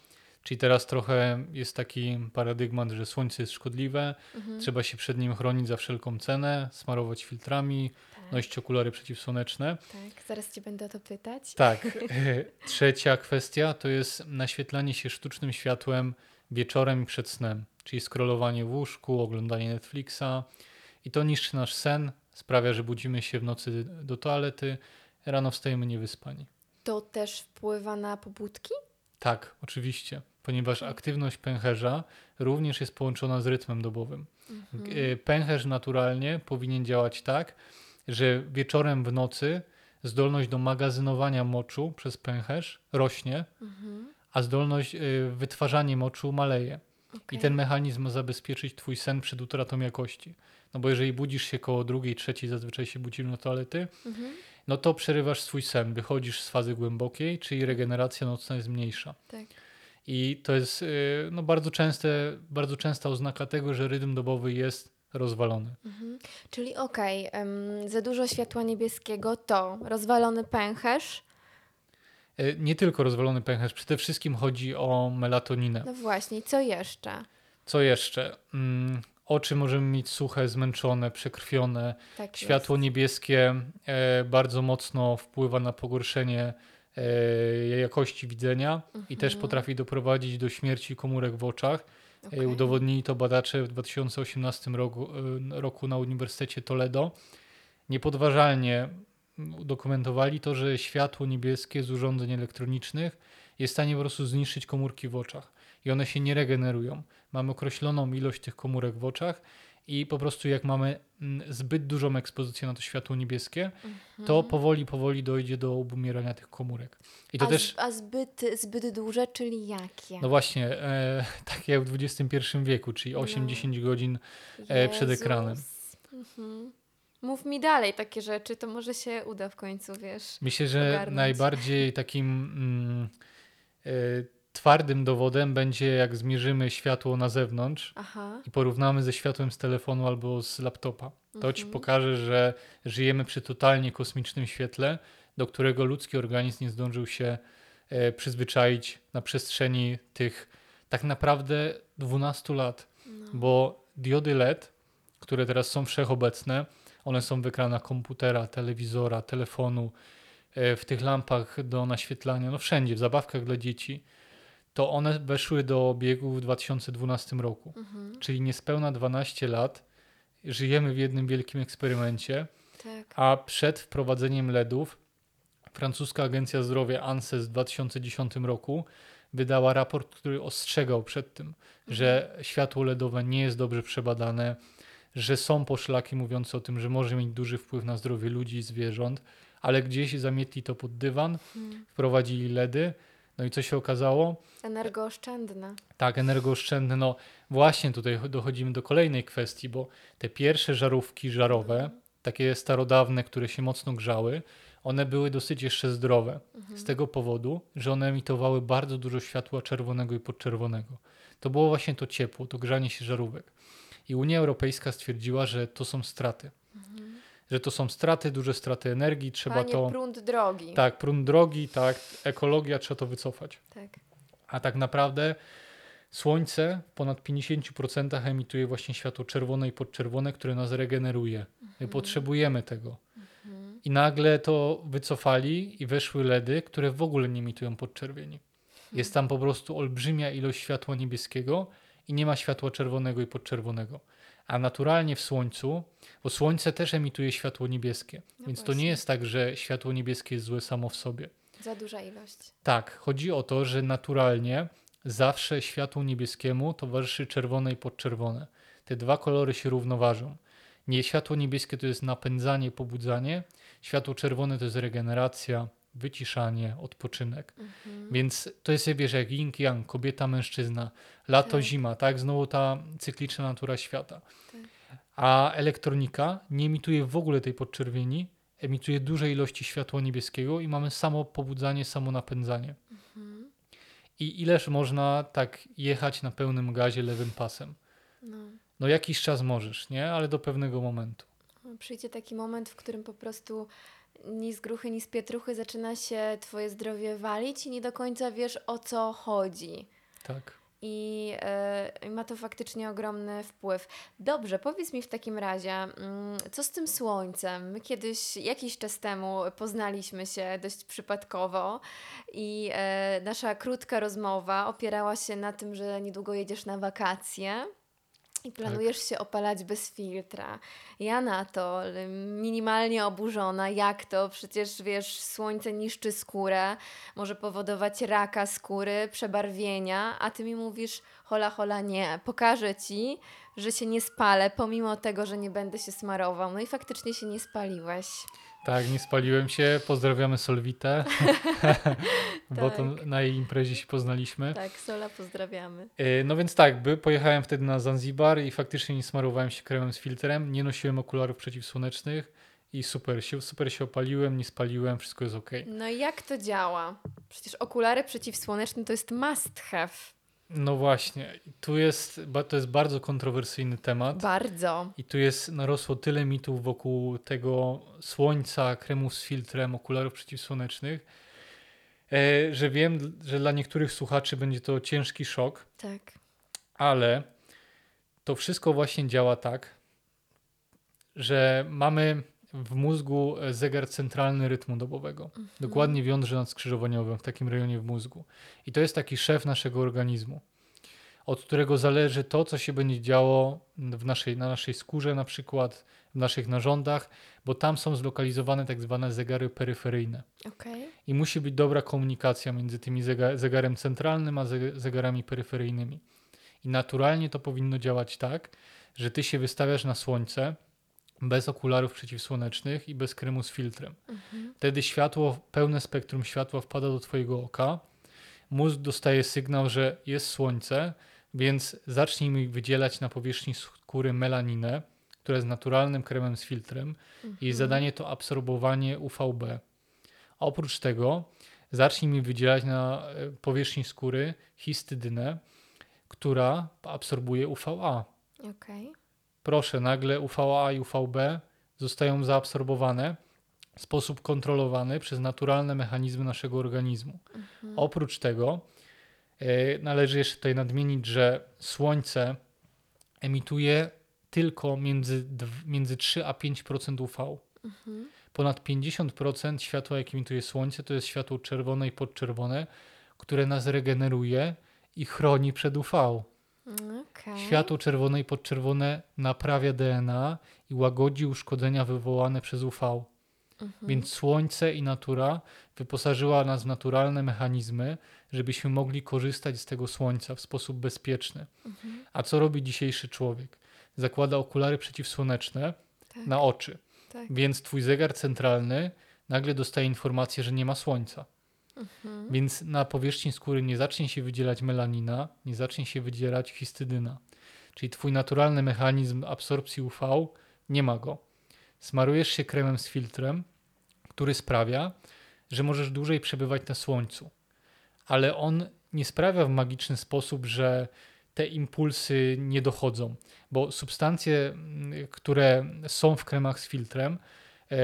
Czyli teraz trochę jest taki paradygmat, że słońce jest szkodliwe, Mhm. trzeba się przed nim chronić za wszelką cenę, smarować filtrami, Tak, nosić okulary przeciwsłoneczne. tak, zaraz cię będę o to pytać. Tak. e, Trzecia kwestia to jest naświetlanie się sztucznym światłem wieczorem i przed snem, czyli scrollowanie w łóżku, oglądanie Netflixa i to niszczy nasz sen, sprawia, że budzimy się w nocy do toalety, rano wstajemy niewyspani. To też wpływa na pobudki? Tak, oczywiście, ponieważ aktywność pęcherza również jest połączona z rytmem dobowym. Mhm. E, Pęcherz naturalnie powinien działać tak, że wieczorem w nocy zdolność do magazynowania moczu przez pęcherz rośnie, Mhm. a zdolność y, wytwarzania moczu maleje. I Okej. ten mechanizm ma zabezpieczyć twój sen przed utratą jakości. No bo jeżeli budzisz się koło drugiej, trzeciej, zazwyczaj się budzimy do toalety, Mhm. no to przerywasz swój sen, wychodzisz z fazy głębokiej, czyli regeneracja nocna jest mniejsza. Tak. I to jest y, no, bardzo, częste, bardzo częsta oznaka tego, że rytm dobowy jest rozwalony. Mhm. Czyli okej, em, za dużo światła niebieskiego to rozwalony pęcherz. Y, Nie tylko rozwalony pęcherz, przede wszystkim chodzi o melatoninę. No właśnie, co jeszcze? Co jeszcze? Mm, oczy możemy mieć suche, zmęczone, przekrwione. Tak Światło jest. niebieskie e, bardzo mocno wpływa na pogorszenie e, jakości widzenia i też Mhm. potrafi doprowadzić do śmierci komórek w oczach. E, Okej. Udowodnili to badacze w 2018 roku, e, roku na Uniwersytecie Toledo. Niepodważalnie udokumentowali to, że światło niebieskie z urządzeń elektronicznych jest w stanie po prostu zniszczyć komórki w oczach i one się nie regenerują. Mamy określoną ilość tych komórek w oczach i po prostu jak mamy mm, zbyt dużą ekspozycję na to światło niebieskie, to Mhm. powoli, powoli dojdzie do obumierania tych komórek. I to a, też, a zbyt, zbyt duże, czyli jakie? no właśnie, e, tak jak w XXI wieku, czyli No. 8-10 godzin e, przed ekranem. Mhm. Mów mi dalej takie rzeczy, to może się uda w końcu, wiesz. Myślę, że ogarnąć. najbardziej takim mm, e, twardym dowodem będzie, jak zmierzymy światło na zewnątrz Aha. i porównamy ze światłem z telefonu albo z laptopa. To ci Mhm. pokaże, że żyjemy przy totalnie kosmicznym świetle, do którego ludzki organizm nie zdążył się e, przyzwyczaić na przestrzeni tych tak naprawdę 12 lat. No. Bo diody LED, które teraz są wszechobecne, one są w ekranach komputera, telewizora, telefonu, e, w tych lampach do naświetlania, no wszędzie, w zabawkach dla dzieci, to one weszły do obiegu w 2012 roku. Mhm. Czyli niespełna 12 lat żyjemy w jednym wielkim eksperymencie, Tak. a przed wprowadzeniem LEDów francuska agencja zdrowia ANSES w 2010 roku wydała raport, który ostrzegał przed tym, że światło LEDowe nie jest dobrze przebadane, że są poszlaki mówiące o tym, że może mieć duży wpływ na zdrowie ludzi i zwierząt, ale gdzieś zamietli to pod dywan, Mhm. wprowadzili LEDy. No i co się okazało? Energooszczędna. Tak, energooszczędne. No właśnie tutaj dochodzimy do kolejnej kwestii, bo te pierwsze żarówki żarowe, takie starodawne, które się mocno grzały, one były dosyć jeszcze zdrowe. Z tego powodu, że one emitowały bardzo dużo światła czerwonego i podczerwonego. To było właśnie to ciepło, to grzanie się żarówek. I Unia Europejska stwierdziła, że to są straty. Że to są straty, duże straty energii, trzeba Panie to. prąd drogi. Tak, prąd drogi, tak, ekologia, trzeba to wycofać. tak. A tak naprawdę Słońce w ponad 50% emituje właśnie światło czerwone i podczerwone, które nas regeneruje. My potrzebujemy tego. I nagle to wycofali i weszły LEDy, które w ogóle nie emitują podczerwieni. Jest tam po prostu olbrzymia ilość światła niebieskiego i nie ma światła czerwonego i podczerwonego. A naturalnie w słońcu, bo słońce też emituje światło niebieskie, No więc to właśnie. nie jest tak, że światło niebieskie jest złe samo w sobie. Za duża ilość. Tak, chodzi o to, że naturalnie zawsze światłu niebieskiemu towarzyszy czerwone i podczerwone. Te dwa kolory się równoważą. Nie światło niebieskie to jest napędzanie, pobudzanie, światło czerwone to jest regeneracja, wyciszanie, odpoczynek. Mhm. Więc to jest, wiesz, jak yin yang, kobieta, mężczyzna, lato, Tak. zima, tak? Znowu ta cykliczna natura świata. Tak. A elektronika nie emituje w ogóle tej podczerwieni, emituje duże ilości światła niebieskiego i mamy samo pobudzanie, samo napędzanie. Mhm. I ileż można tak jechać na pełnym gazie lewym pasem? No. No jakiś czas możesz, nie? Ale do pewnego momentu. No, Przyjdzie taki moment, w którym po prostu ni z gruchy, ni z pietruchy zaczyna się twoje zdrowie walić i nie do końca wiesz o co chodzi. Tak. I e, ma to faktycznie ogromny wpływ. Dobrze, powiedz mi w takim razie, mm, co z tym słońcem? My kiedyś, jakiś czas temu poznaliśmy się dość przypadkowo i e, nasza krótka rozmowa opierała się na tym, że niedługo jedziesz na wakacje. I planujesz się opalać bez filtra. Ja na to minimalnie oburzona. Jak to? Przecież wiesz, słońce niszczy skórę, może powodować raka skóry, przebarwienia, a ty mi mówisz, hola, hola, nie. Pokażę ci, że się nie spalę, pomimo tego, że nie będę się smarował. No i faktycznie się nie spaliłeś. Tak, nie spaliłem się. Pozdrawiamy Solwitę, bo to Tak. na jej imprezie się poznaliśmy. Tak, Sola, pozdrawiamy. E, No więc tak, by pojechałem wtedy na Zanzibar i faktycznie nie smarowałem się kremem z filtrem, nie nosiłem okularów przeciwsłonecznych i super się, super się opaliłem, nie spaliłem, wszystko jest ok. No i jak to działa? Przecież okulary przeciwsłoneczne to jest must have. No właśnie, tu jest, to jest bardzo kontrowersyjny temat Bardzo. i tu jest narosło tyle mitów wokół tego słońca, kremów z filtrem, okularów przeciwsłonecznych, e, że wiem, że dla niektórych słuchaczy będzie to ciężki szok, Tak. ale to wszystko właśnie działa tak, że mamy w mózgu e, zegar centralny rytmu dobowego. Dokładnie w jądrze nadskrzyżowaniowym, w takim rejonie w mózgu. I to jest taki szef naszego organizmu, od którego zależy to, co się będzie działo w naszej, na naszej skórze, na przykład w naszych narządach, bo tam są zlokalizowane tak zwane zegary peryferyjne. Okej. I musi być dobra komunikacja między tymi zega- zegarem centralnym a ze- zegarami peryferyjnymi. I naturalnie to powinno działać tak, że ty się wystawiasz na słońce bez okularów przeciwsłonecznych i bez kremu z filtrem. Mhm. Wtedy światło, pełne spektrum światła wpada do twojego oka. Mózg dostaje sygnał, że jest słońce, więc zacznij mi wydzielać na powierzchni skóry melaninę, która jest naturalnym kremem z filtrem. Jej zadanie to absorbowanie UVB. A oprócz tego zacznij mi wydzielać na e, powierzchni skóry histydynę, która absorbuje UVA. Okej. Proszę, nagle UVA i UVB zostają zaabsorbowane w sposób kontrolowany przez naturalne mechanizmy naszego organizmu. Oprócz tego e, należy jeszcze tutaj nadmienić, że Słońce emituje tylko między, między 3 a 5% UV. Mhm. Ponad 50% światła, jakie emituje Słońce, to jest światło czerwone i podczerwone, które nas regeneruje i chroni przed UV. Okej. Światło czerwone i podczerwone naprawia DNA i łagodzi uszkodzenia wywołane przez UV. Mhm. Więc słońce i natura wyposażyła nas w naturalne mechanizmy, żebyśmy mogli korzystać z tego słońca w sposób bezpieczny. Mhm. A co robi dzisiejszy człowiek? Zakłada okulary przeciwsłoneczne Tak. na oczy, Tak. więc twój zegar centralny nagle dostaje informację, że nie ma słońca. Mhm. Więc na powierzchni skóry nie zacznie się wydzielać melanina, nie zacznie się wydzielać histydyna. Czyli twój naturalny mechanizm absorpcji UV nie ma go. Smarujesz się kremem z filtrem, który sprawia, że możesz dłużej przebywać na słońcu. Ale on nie sprawia w magiczny sposób, że te impulsy nie dochodzą, bo substancje, mm, które są w kremach z filtrem, e,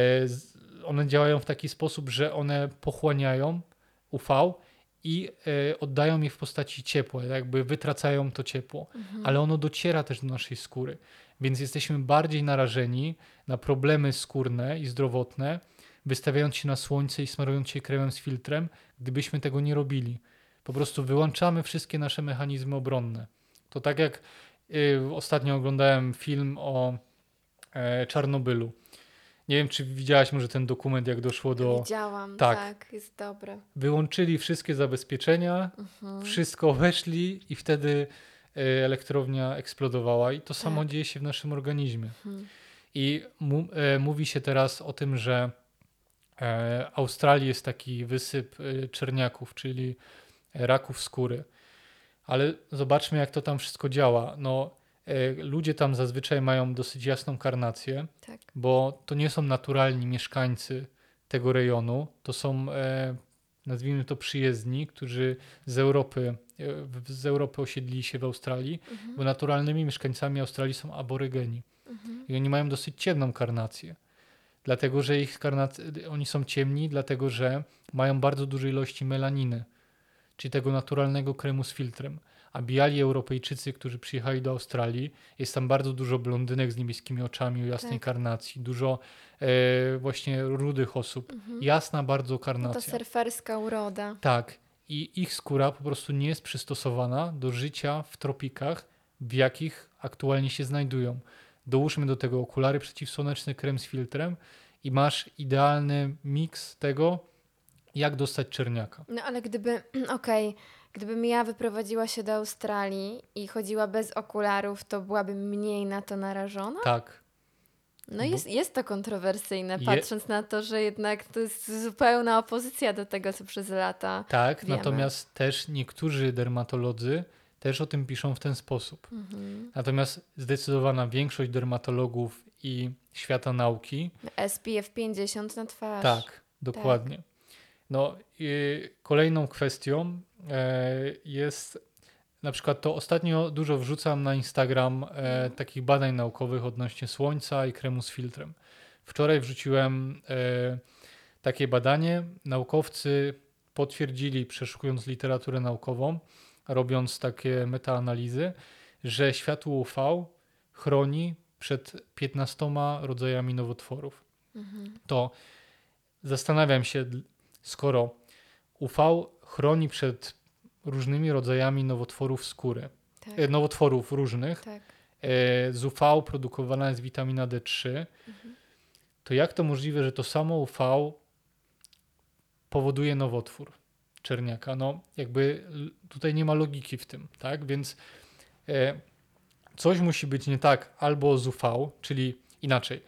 one działają w taki sposób, że one pochłaniają UV i e, oddają je w postaci ciepła, jakby wytracają to ciepło, Mhm. ale ono dociera też do naszej skóry, więc jesteśmy bardziej narażeni na problemy skórne i zdrowotne wystawiając się na słońce i smarując się kremem z filtrem, gdybyśmy tego nie robili. Po prostu wyłączamy wszystkie nasze mechanizmy obronne. To tak jak y, ostatnio oglądałem film o e, Czarnobylu. Nie wiem, czy widziałaś może ten dokument, jak doszło do. Widziałam, Tak. tak. jest dobre. Wyłączyli wszystkie zabezpieczenia, Mhm. wszystko weszli i wtedy e, elektrownia eksplodowała. I to samo Tak. dzieje się w naszym organizmie. Mhm. I e, mówi się teraz o tym, że e, Australii jest taki wysyp e, czerniaków, czyli raków skóry. Ale zobaczmy, jak to tam wszystko działa. No, ludzie tam zazwyczaj mają dosyć jasną karnację, Tak. bo to nie są naturalni mieszkańcy tego rejonu. To są, e, nazwijmy to, przyjezdni, którzy z Europy, e, z Europy osiedlili się w Australii, Mhm. bo naturalnymi mieszkańcami Australii są aborygeni. Mhm. I oni mają dosyć ciemną karnację. Dlatego, że ich karnac- oni są ciemni, dlatego, że mają bardzo duże ilości melaniny, czyli tego naturalnego kremu z filtrem. A biali Europejczycy, którzy przyjechali do Australii, jest tam bardzo dużo blondynek z niebieskimi oczami o jasnej Tak. karnacji, dużo e, właśnie rudych osób. Mhm. Jasna bardzo No to karnacja. surferska uroda. Tak. I ich skóra po prostu nie jest przystosowana do życia w tropikach, w jakich aktualnie się znajdują. Dołóżmy do tego okulary przeciwsłoneczne, krem z filtrem i masz idealny miks tego, jak dostać czerniaka. No ale gdyby, okej, gdybym ja wyprowadziła się do Australii i chodziła bez okularów, to byłabym mniej na to narażona? Tak. No jest, jest to kontrowersyjne, Je- patrząc na to, że jednak to jest zupełna opozycja do tego, co przez lata. Tak, Wiemy. natomiast też niektórzy dermatolodzy też o tym piszą w ten sposób. Mhm. Natomiast zdecydowana większość dermatologów i świata nauki SPF 50 na twarz. Tak, dokładnie. No, i kolejną kwestią jest na przykład to ostatnio dużo wrzucam na Instagram e, Mhm. takich badań naukowych odnośnie słońca i kremu z filtrem. Wczoraj wrzuciłem e, takie badanie. Naukowcy potwierdzili, przeszukując literaturę naukową, robiąc takie metaanalizy, że światło UV chroni przed 15 rodzajami nowotworów Mhm. to zastanawiam się, skoro UV chroni przed różnymi rodzajami nowotworów skóry, Tak, e, nowotworów różnych, tak. e, z UV produkowana jest witamina D3, Mhm. to jak to możliwe, że to samo UV powoduje nowotwór czerniaka? No, jakby tutaj nie ma logiki w tym, tak? Więc e, coś musi być nie tak albo z UV, czyli inaczej.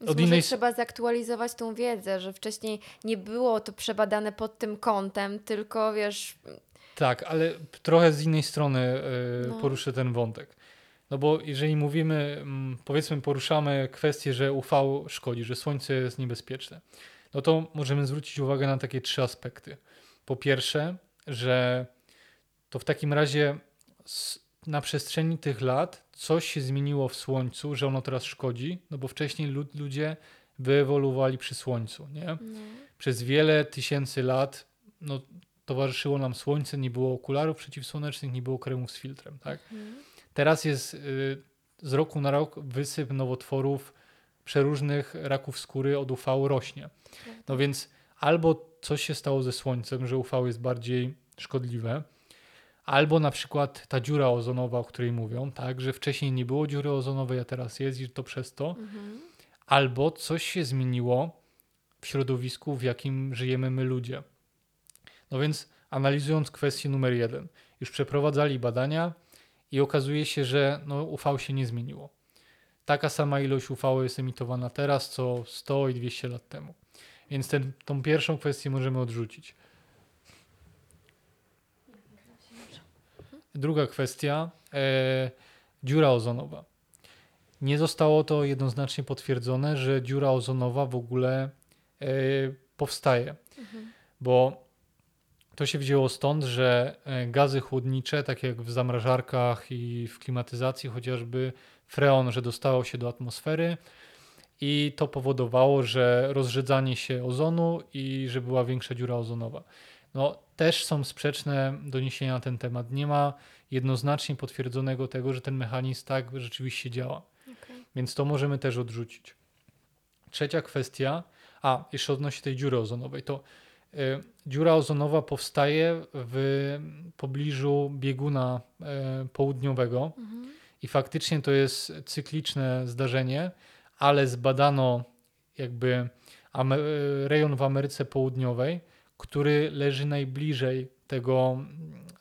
Od może innej trzeba zaktualizować tą wiedzę, że wcześniej nie było to przebadane pod tym kątem, tylko wiesz, Tak, ale trochę z innej strony e, No. poruszę ten wątek. No bo jeżeli mówimy, mm, powiedzmy, poruszamy kwestię, że UV szkodzi, że słońce jest niebezpieczne, no to możemy zwrócić uwagę na takie trzy aspekty. Po pierwsze, że to w takim razie na przestrzeni tych lat coś się zmieniło w słońcu, że ono teraz szkodzi, no bo wcześniej lud- ludzie wyewoluowali przy słońcu, nie? no, przez wiele tysięcy lat no, towarzyszyło nam słońce, nie było okularów przeciwsłonecznych, nie było kremów z filtrem. Tak? Mhm. Teraz jest y, z roku na rok wysyp nowotworów przeróżnych raków skóry od UV rośnie. No więc albo coś się stało ze słońcem, że UV jest bardziej szkodliwe, albo na przykład ta dziura ozonowa, o której mówią, tak, że wcześniej nie było dziury ozonowej, a teraz jest i to przez to, Mhm. albo coś się zmieniło w środowisku, w jakim żyjemy my ludzie. No więc analizując kwestię numer jeden, już przeprowadzali badania i okazuje się, że no, UV się nie zmieniło. Taka sama ilość UV jest emitowana teraz, co 100 i 200 lat temu. Więc ten, tą pierwszą kwestię możemy odrzucić. Druga kwestia, e, dziura ozonowa. Nie zostało to jednoznacznie potwierdzone, że dziura ozonowa w ogóle e, powstaje, Mhm. bo to się wzięło stąd, że e, gazy chłodnicze, tak jak w zamrażarkach i w klimatyzacji, chociażby freon, że dostało się do atmosfery i to powodowało, że rozrzedzanie się ozonu i że była większa dziura ozonowa. No, też są sprzeczne doniesienia na ten temat. Nie ma jednoznacznie potwierdzonego tego, że ten mechanizm tak rzeczywiście działa. Okej. Więc to możemy też odrzucić. Trzecia kwestia, A, jeszcze odnośnie tej dziury ozonowej, to y, dziura ozonowa powstaje w pobliżu bieguna y, południowego Mhm. i faktycznie to jest cykliczne zdarzenie, ale zbadano jakby y, rejon w Ameryce Południowej, który leży najbliżej tego,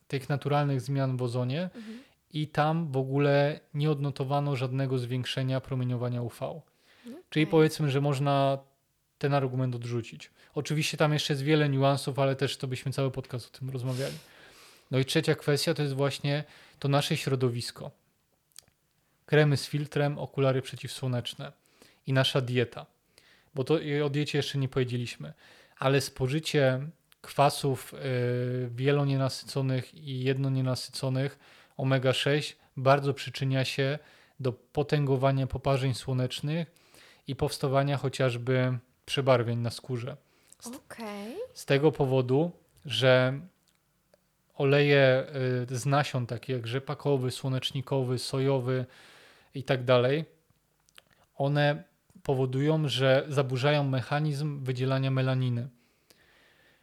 tych naturalnych zmian w ozonie Mhm. i tam w ogóle nie odnotowano żadnego zwiększenia promieniowania UV. Czyli powiedzmy, że można ten argument odrzucić. Oczywiście tam jeszcze jest wiele niuansów, ale też to byśmy cały podcast o tym rozmawiali. No i trzecia kwestia to jest właśnie to nasze środowisko. Kremy z filtrem, okulary przeciwsłoneczne i nasza dieta. Bo to o diecie jeszcze nie powiedzieliśmy, ale spożycie kwasów y, wielonienasyconych i jednonienasyconych omega-6 bardzo przyczynia się do potęgowania poparzeń słonecznych i powstawania chociażby przebarwień na skórze. Okej. Z tego powodu, że oleje y, z nasion, takie jak rzepakowy, słonecznikowy, sojowy i tak dalej, one powodują, że zaburzają mechanizm wydzielania melaniny.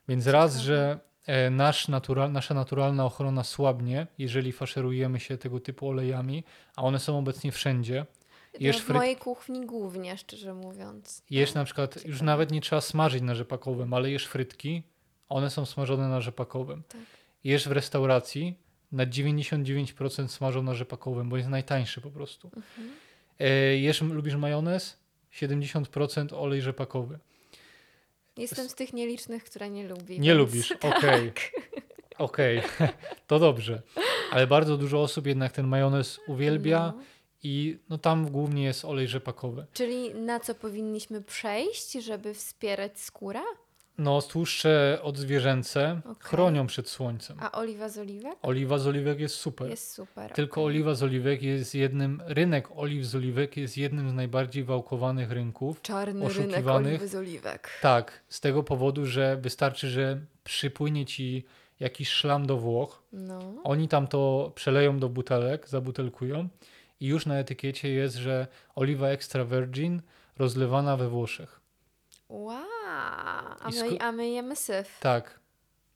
Więc raz, że e, nasz natural, nasza naturalna ochrona słabnie, jeżeli faszerujemy się tego typu olejami, a one są obecnie wszędzie. Jesz no, w fryt- mojej kuchni głównie, szczerze mówiąc. Jesz na przykład, już Ciekawe. nawet nie trzeba smażyć na rzepakowym, ale jesz frytki, one są smażone na rzepakowym. Tak. Jesz w restauracji, na 99% smażą na rzepakowym, bo jest najtańszy po prostu. Mhm. E, jesz, lubisz majonez? 70% olej rzepakowy. Jestem z tych nielicznych, która nie lubi. Nie więc lubisz, tak. okej. Okej, to dobrze. Ale bardzo dużo osób jednak ten majonez uwielbia No. i no tam głównie jest olej rzepakowy. Czyli na co powinniśmy przejść, żeby wspierać skórę? No tłuszcze odzwierzęce Okej. chronią przed słońcem. A oliwa z oliwek? Oliwa z oliwek jest super. Jest super. Tylko okej. oliwa z oliwek jest jednym, rynek oliw z oliwek jest jednym z najbardziej wałkowanych rynków. Czarny rynek oliwy z oliwek. Tak, z tego powodu, że wystarczy, że przypłynie ci jakiś szlam do Włoch, No. oni tam to przeleją do butelek, zabutelkują i już na etykiecie jest, że oliwa extra virgin rozlewana we Włoszech. Wow. A I my, a my jemy syf. Tak.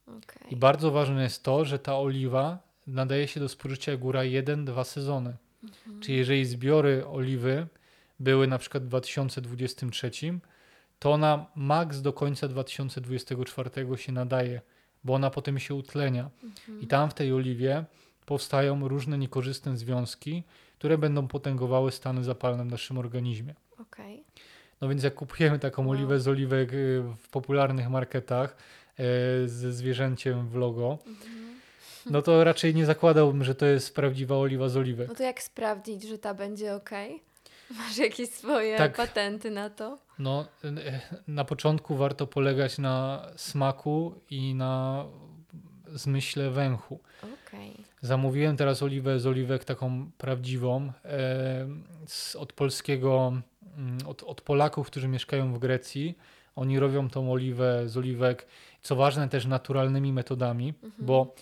Okej. I bardzo ważne jest to, że ta oliwa nadaje się do spożycia góra 1-2 sezony. Mhm. Czyli jeżeli zbiory oliwy były na przykład w 2023, to ona max do końca 2024 się nadaje, bo ona potem się utlenia. Mhm. I tam w tej oliwie powstają różne niekorzystne związki, które będą potęgowały stany zapalne w naszym organizmie. Okej. No więc jak kupujemy taką Wow. oliwę z oliwek y, w popularnych marketach e, ze zwierzęciem w logo, Mhm. no to raczej nie zakładałbym, że to jest prawdziwa oliwa z oliwek. No to jak sprawdzić, że ta będzie ok? Masz jakieś swoje Tak. patenty na to? No, e, na początku warto polegać na smaku i na zmyśle węchu. Okej. Zamówiłem teraz oliwę z oliwek taką prawdziwą e, z, od polskiego, od, od Polaków, którzy mieszkają w Grecji. Oni robią tą oliwę z oliwek, co ważne też naturalnymi metodami, Mhm. bo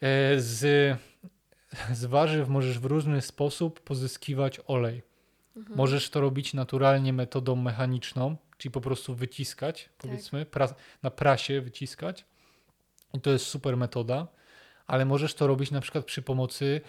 e, z, z warzyw możesz w różny sposób pozyskiwać olej. Mhm. Możesz to robić naturalnie metodą mechaniczną, czyli po prostu wyciskać, powiedzmy, pra, na prasie wyciskać. I to jest super metoda, ale możesz to robić na przykład przy pomocy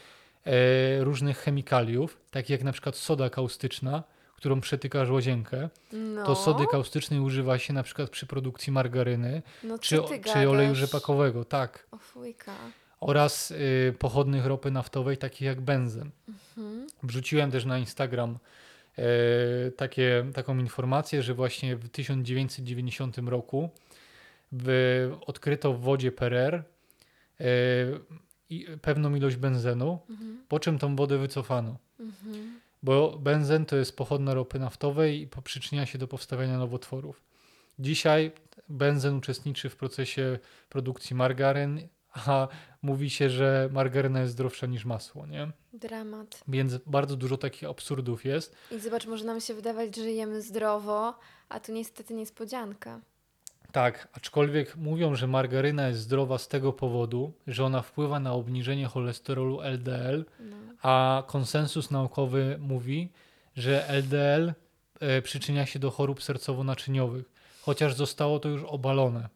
e, różnych chemikaliów, takich jak na przykład soda kaustyczna, którą przetykasz łazienkę. No, To sody kaustycznej używa się na przykład przy produkcji margaryny no czy, czy oleju rzepakowego, tak. O fujka. Oraz y, pochodnych ropy naftowej, takich jak benzen. Mhm. Wrzuciłem też na Instagram e, takie, taką informację, że właśnie w 1990 roku w, odkryto w wodzie Perer e, i, pewną ilość benzenu, Mhm. po czym tą wodę wycofano. Mhm. Bo benzen to jest pochodna ropy naftowej i przyczynia się do powstawania nowotworów. Dzisiaj benzen uczestniczy w procesie produkcji margaryn, a mówi się, że margaryna jest zdrowsza niż masło, nie? Dramat. Więc bardzo dużo takich absurdów jest. I zobacz, może nam się wydawać, że jemy zdrowo, a tu niestety niespodzianka. Tak, aczkolwiek mówią, że margaryna jest zdrowa z tego powodu, że ona wpływa na obniżenie cholesterolu LDL, No. a konsensus naukowy mówi, że LDL e, przyczynia się do chorób sercowo-naczyniowych. chociaż zostało to już obalone.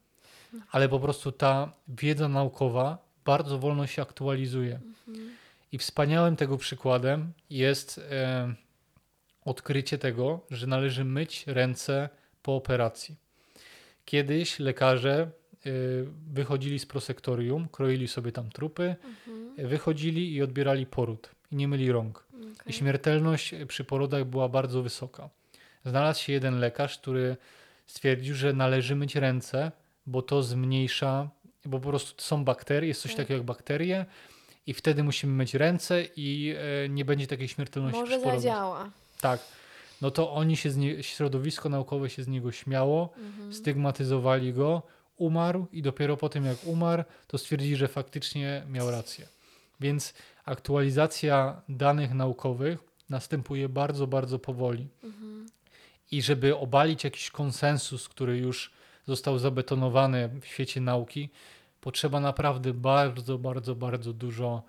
Ale po prostu ta wiedza naukowa bardzo wolno się aktualizuje. I wspaniałym tego przykładem jest e, odkrycie tego, że należy myć ręce po operacji. Kiedyś lekarze e, wychodzili z prosektorium, kroili sobie tam trupy, Mhm. wychodzili i odbierali poród i nie myli rąk. I Okej. śmiertelność przy porodach była bardzo wysoka. Znalazł się jeden lekarz, który stwierdził, że należy myć ręce, bo to zmniejsza, bo po prostu są bakterie, jest coś Tak. takiego jak bakterie i wtedy musimy myć ręce i e, nie będzie takiej śmiertelności Może przy porodach. zadziała. Tak. No to oni się nie, środowisko naukowe się z niego śmiało, Mhm. stygmatyzowali go, umarł i dopiero po tym jak umarł, to stwierdzili, że faktycznie miał rację. Więc aktualizacja danych naukowych następuje bardzo, bardzo powoli. Mhm. I żeby obalić jakiś konsensus, który już został zabetonowany w świecie nauki, potrzeba naprawdę bardzo, bardzo, bardzo dużo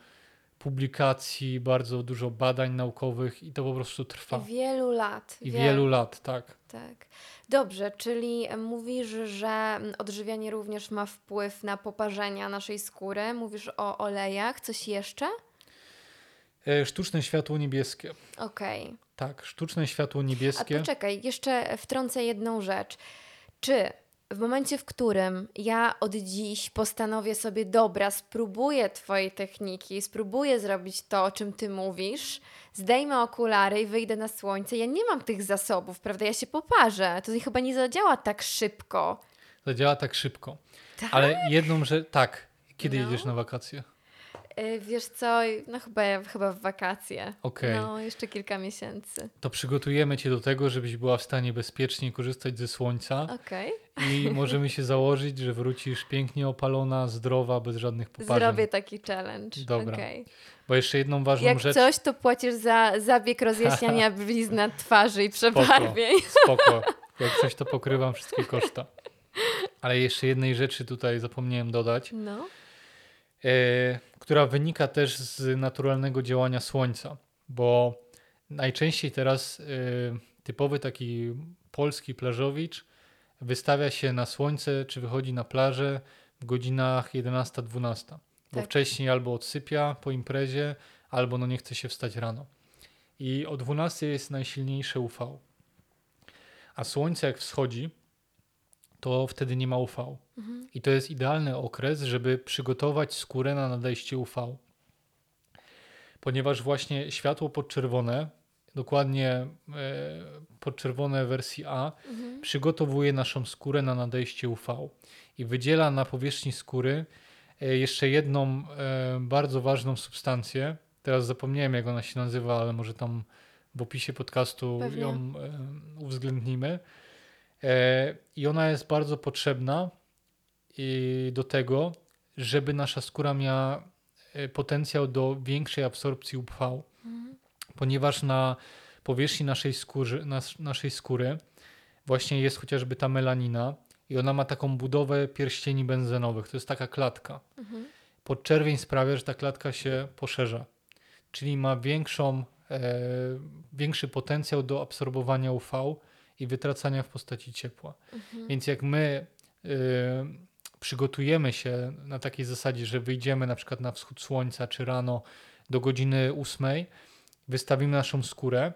publikacji, bardzo dużo badań naukowych i to po prostu trwa. I wielu lat. I wielu. wielu lat, tak. Tak. Dobrze, czyli mówisz, że odżywianie również ma wpływ na poparzenia naszej skóry. Mówisz o olejach. Coś jeszcze? E, Sztuczne światło niebieskie. Okej. Tak, sztuczne światło A niebieskie. poczekaj, jeszcze wtrącę jedną rzecz. Czy w momencie, w którym ja od dziś postanowię sobie, dobra, spróbuję Twojej techniki, spróbuję zrobić to, o czym Ty mówisz, zdejmę okulary i wyjdę na słońce, ja nie mam tych zasobów, prawda? Ja się poparzę. To chyba nie zadziała tak szybko. Zadziała tak szybko. Tak? Ale jedną, że tak. Kiedy No. jedziesz na wakacje? Y, Wiesz co, no chyba, chyba w wakacje. Okej. No, jeszcze kilka miesięcy. To przygotujemy cię do tego, żebyś była w stanie bezpiecznie korzystać ze słońca Okej. i możemy się założyć, że wrócisz pięknie opalona, zdrowa, bez żadnych poparzeń. Zrobię taki challenge. Dobra. Okej. Bo jeszcze jedną ważną Jak rzecz. coś, to płacisz za zabieg rozjaśniania blizn na twarzy i przebarwień. Spoko. Jak coś, to pokrywam wszystkie koszta. Ale jeszcze jednej rzeczy tutaj zapomniałem dodać, No. E, która wynika też z naturalnego działania słońca, bo najczęściej teraz e, typowy taki polski plażowicz wystawia się na słońce, czy wychodzi na plażę w godzinach 11-12, bo Tak. wcześniej albo odsypia po imprezie, albo no nie chce się wstać rano. I o 12 jest najsilniejsze UV. A słońce jak wschodzi, to wtedy nie ma UV. Mhm. I to jest idealny okres, żeby przygotować skórę na nadejście UV. Ponieważ właśnie światło podczerwone, dokładnie e, podczerwone wersji A, Mhm. przygotowuje naszą skórę na nadejście UV i wydziela na powierzchni skóry e, jeszcze jedną e, bardzo ważną substancję. Teraz zapomniałem, jak ona się nazywa, ale może tam w opisie podcastu Pewnie. ją uwzględnimy. I ona jest bardzo potrzebna do tego, żeby nasza skóra miała e, potencjał do większej absorpcji UV Mhm. ponieważ na powierzchni naszej, skóry, nas, naszej skóry właśnie jest chociażby ta melanina i ona ma taką budowę pierścieni benzenowych. To jest taka klatka. Mhm. Podczerwień sprawia, że ta klatka się poszerza, czyli ma większą, e, większy potencjał do absorbowania UV i wytracania w postaci ciepła. Mhm. Więc jak my y, przygotujemy się na takiej zasadzie, że wyjdziemy na przykład na wschód słońca czy rano do godziny 8, wystawimy naszą skórę,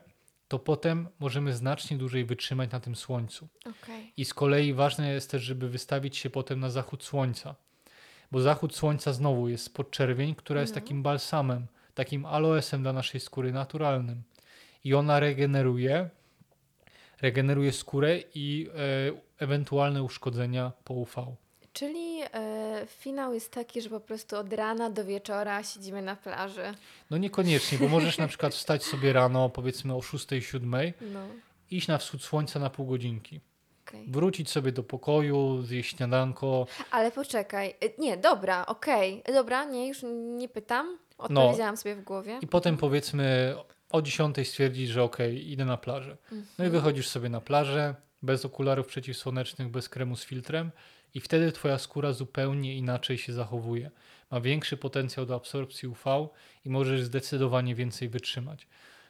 to potem możemy znacznie dłużej wytrzymać na tym słońcu. Okej. I z kolei ważne jest też, żeby wystawić się potem na zachód słońca. Bo zachód słońca znowu jest podczerwień, która jest No. takim balsamem, takim aloesem dla naszej skóry naturalnym. I ona regeneruje, regeneruje skórę i e, ewentualne uszkodzenia po UV. Czyli e, finał jest taki, że po prostu od rana do wieczora siedzimy na plaży. No niekoniecznie, bo możesz na przykład wstać sobie rano, powiedzmy o 6-7, No, iść na wschód słońca na pół godzinki. okej. Wrócić sobie do pokoju, zjeść śniadanko, Ale poczekaj. E, Nie, dobra, okej. Dobra, nie, już nie pytam. No. Odpowiedziałam sobie w głowie. I potem powiedzmy o 10 stwierdzić, że okej, idę na plażę. No i Mhm. wychodzisz sobie na plażę, bez okularów przeciwsłonecznych, bez kremu z filtrem i wtedy twoja skóra zupełnie inaczej się zachowuje. Ma większy potencjał do absorpcji UV i możesz zdecydowanie więcej wytrzymać.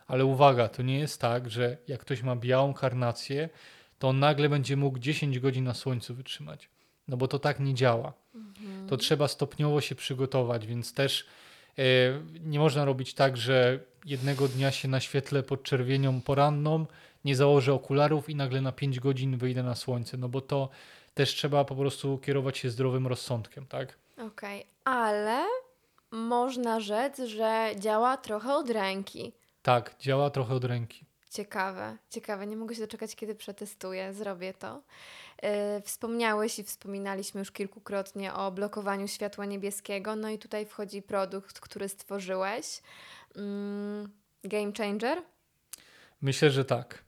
Ale uwaga, to nie jest tak, że jak ktoś ma białą karnację, to on nagle będzie mógł 10 godzin na słońcu wytrzymać. No bo to tak nie działa. To trzeba stopniowo się przygotować, więc też e, nie można robić tak, że jednego dnia się na świetle pod czerwienią poranną, nie założę okularów i nagle na 5 godzin wyjdę na słońce, no bo to też trzeba po prostu kierować się zdrowym rozsądkiem, tak? Okej, ale można rzec, że działa trochę od ręki. Tak, działa trochę od ręki. Ciekawe, ciekawe. Nie mogę się doczekać, kiedy przetestuję. Zrobię to. Yy, wspomniałeś i wspominaliśmy już kilkukrotnie o blokowaniu światła niebieskiego. No i tutaj wchodzi produkt, który stworzyłeś. Mm, Game Changer? Myślę, że tak.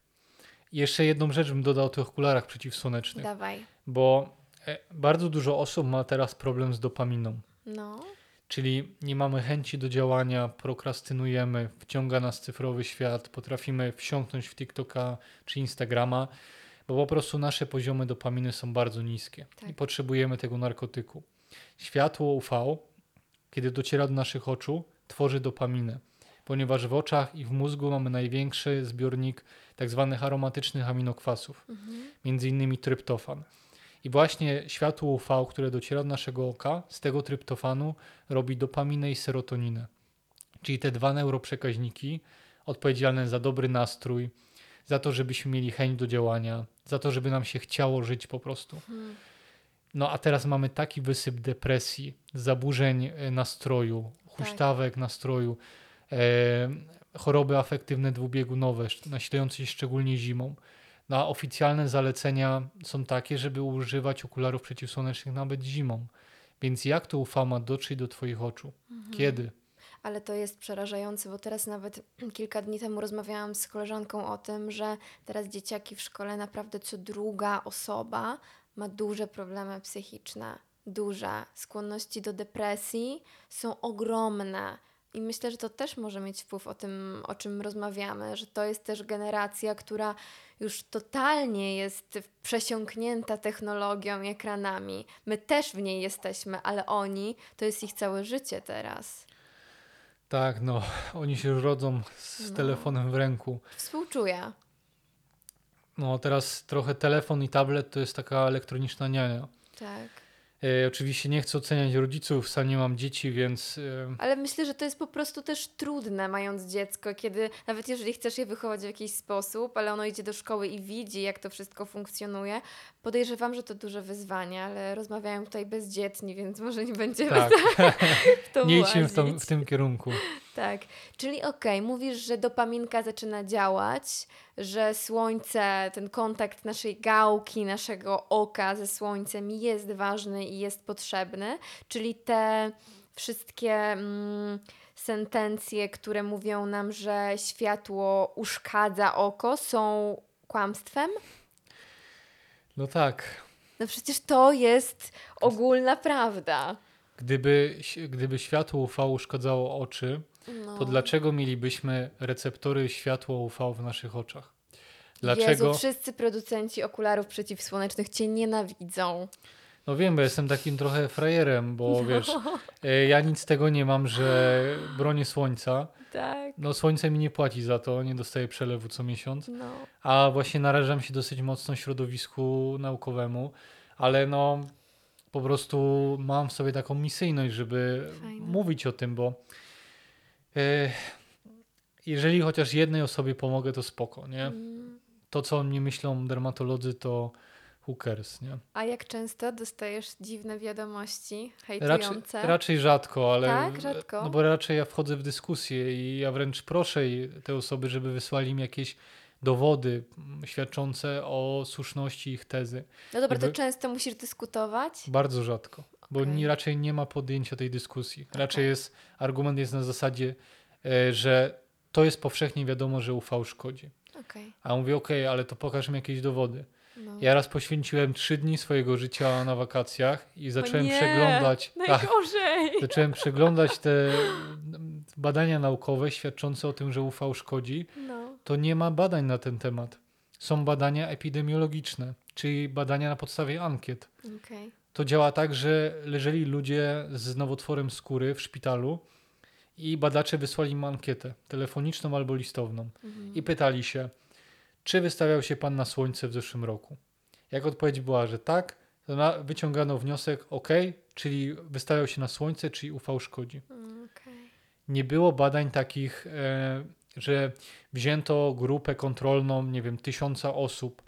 Jeszcze jedną rzecz bym dodał o tych okularach przeciwsłonecznych, Dawaj. Bo e, bardzo dużo osób ma teraz problem z dopaminą. No, Czyli nie mamy chęci do działania, prokrastynujemy, wciąga nas cyfrowy świat, potrafimy wsiąknąć w TikToka czy Instagrama, bo po prostu nasze poziomy dopaminy są bardzo niskie Tak. i potrzebujemy tego narkotyku. Światło UV, kiedy dociera do naszych oczu, tworzy dopaminę, ponieważ w oczach i w mózgu mamy największy zbiornik tzw. aromatycznych aminokwasów, między innymi tryptofan. I właśnie światło UV, które dociera do naszego oka, z tego tryptofanu robi dopaminę i serotoninę. Czyli te dwa neuroprzekaźniki odpowiedzialne za dobry nastrój, za to, żebyśmy mieli chęć do działania, za to, żeby nam się chciało żyć po prostu. No a teraz mamy taki wysyp depresji, zaburzeń e, nastroju, huśtawek nastroju, e, choroby afektywne dwubiegunowe, nasilające się szczególnie zimą. No a oficjalne zalecenia są takie, żeby używać okularów przeciwsłonecznych nawet zimą. Więc jak to UV ma dotrzeć do Twoich oczu? Kiedy? ale to jest przerażające, bo teraz nawet kilka dni temu rozmawiałam z koleżanką o tym, że teraz dzieciaki w szkole naprawdę co druga osoba ma duże problemy psychiczne. Duże. Skłonności do depresji są ogromne. I myślę, że to też może mieć wpływ o tym, o czym rozmawiamy, że to jest też generacja, która już totalnie jest przesiąknięta technologią i ekranami. My też w niej jesteśmy, ale oni to jest ich całe życie teraz. Tak, no, oni się rodzą z No. telefonem w ręku. Współczuję. No, teraz trochę telefon i tablet to jest taka elektroniczna niania. Tak. E, oczywiście nie chcę oceniać rodziców, sam nie mam dzieci, więc e, Ale myślę, że to jest po prostu też trudne, mając dziecko, kiedy nawet jeżeli chcesz je wychować w jakiś sposób, ale ono idzie do szkoły i widzi, jak to wszystko funkcjonuje, podejrzewam, że to duże wyzwanie, ale rozmawiają tutaj bezdzietni, więc może nie będziemy tak, w to nie idźmy w, w tym kierunku. Tak, czyli okej, mówisz, że dopaminka zaczyna działać, że słońce, ten kontakt naszej gałki, naszego oka ze słońcem jest ważny i jest potrzebny, czyli te wszystkie mm, sentencje, które mówią nam, że światło uszkadza oko, są kłamstwem? No tak, No przecież to jest ogólna prawda. gdyby, gdyby światło UV uszkadzało oczy, No. to dlaczego mielibyśmy receptory światła UV w naszych oczach? Dlaczego? Jezu, wszyscy producenci okularów przeciwsłonecznych cię nienawidzą. No wiem, bo jestem takim trochę frajerem, bo wiesz, e, ja nic z tego nie mam, że bronię słońca. Tak. No słońce mi nie płaci za to, nie dostaję przelewu co miesiąc. No. A właśnie narażam się dosyć mocno środowisku naukowemu, ale no po prostu mam w sobie taką misyjność, żeby Fajne. mówić o tym, bo e, jeżeli chociaż jednej osobie pomogę, to spoko, nie? Mm. To, co o mnie myślą dermatolodzy, to cares, nie? A jak często dostajesz dziwne wiadomości Raczej, hejtujące? raczej rzadko, ale. Tak? Rzadko? No bo raczej ja wchodzę w dyskusję i ja wręcz proszę te osoby, żeby wysłali mi jakieś dowody świadczące o słuszności ich tezy. no dobra, to jakby- często musisz dyskutować? Bardzo rzadko, bo Okej. nie, raczej nie ma podjęcia tej dyskusji. Raczej jest, argument jest na zasadzie, e, że to jest powszechnie wiadomo, że UV szkodzi. Okej. A mówię, okej, ale to pokaż mi jakieś dowody. No. Ja raz poświęciłem trzy dni swojego życia na wakacjach i zacząłem nie, przeglądać. Tak, Najgorzej! zacząłem przeglądać te badania naukowe świadczące o tym, że UV szkodzi. No. To nie ma badań na ten temat. Są badania epidemiologiczne, czyli badania na podstawie ankiet. Okej. To działa tak, że leżeli ludzie z nowotworem skóry w szpitalu i badacze wysłali im ankietę telefoniczną albo listowną Mhm. i pytali się, czy wystawiał się pan na słońce w zeszłym roku? Jak odpowiedź była, że tak, to wyciągano wniosek OK, czyli wystawiał się na słońce, czyli UV szkodzi. Okej. Nie było badań takich, e, że wzięto grupę kontrolną, nie wiem, tysiąca osób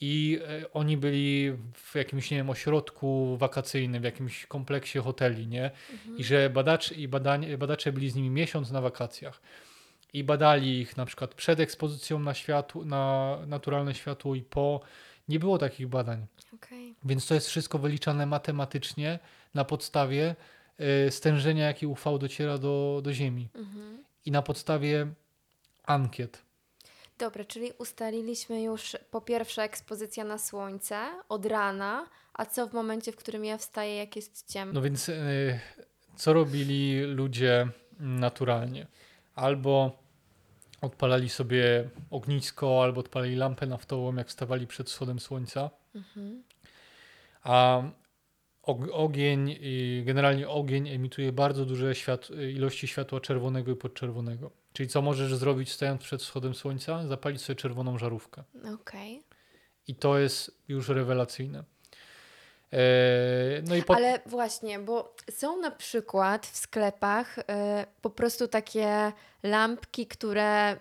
i e, oni byli w jakimś, nie wiem, ośrodku wakacyjnym, w jakimś kompleksie hoteli, nie? I że badacz, i badań, badacze byli z nimi miesiąc na wakacjach i badali ich na przykład przed ekspozycją na światło, na naturalne światło i po. Nie było takich badań. Okej. Więc to jest wszystko wyliczane matematycznie na podstawie y, stężenia, jakie UV dociera do, do Ziemi Mhm. i na podstawie ankiet. Dobra, czyli ustaliliśmy już po pierwsze ekspozycja na słońce od rana, a co w momencie, w którym ja wstaję, jak jest ciemno? No więc y, co robili ludzie naturalnie? Albo odpalali sobie ognisko, albo odpalali lampę naftową, jak wstawali przed wschodem słońca. Mhm. A og- ogień, generalnie ogień emituje bardzo duże świat- ilości światła czerwonego i podczerwonego. Czyli co możesz zrobić stając przed wschodem słońca? Zapalić sobie czerwoną żarówkę. Okej. I to jest już rewelacyjne. Eee, no i po... Ale właśnie, bo są na przykład w sklepach y, po prostu takie lampki, które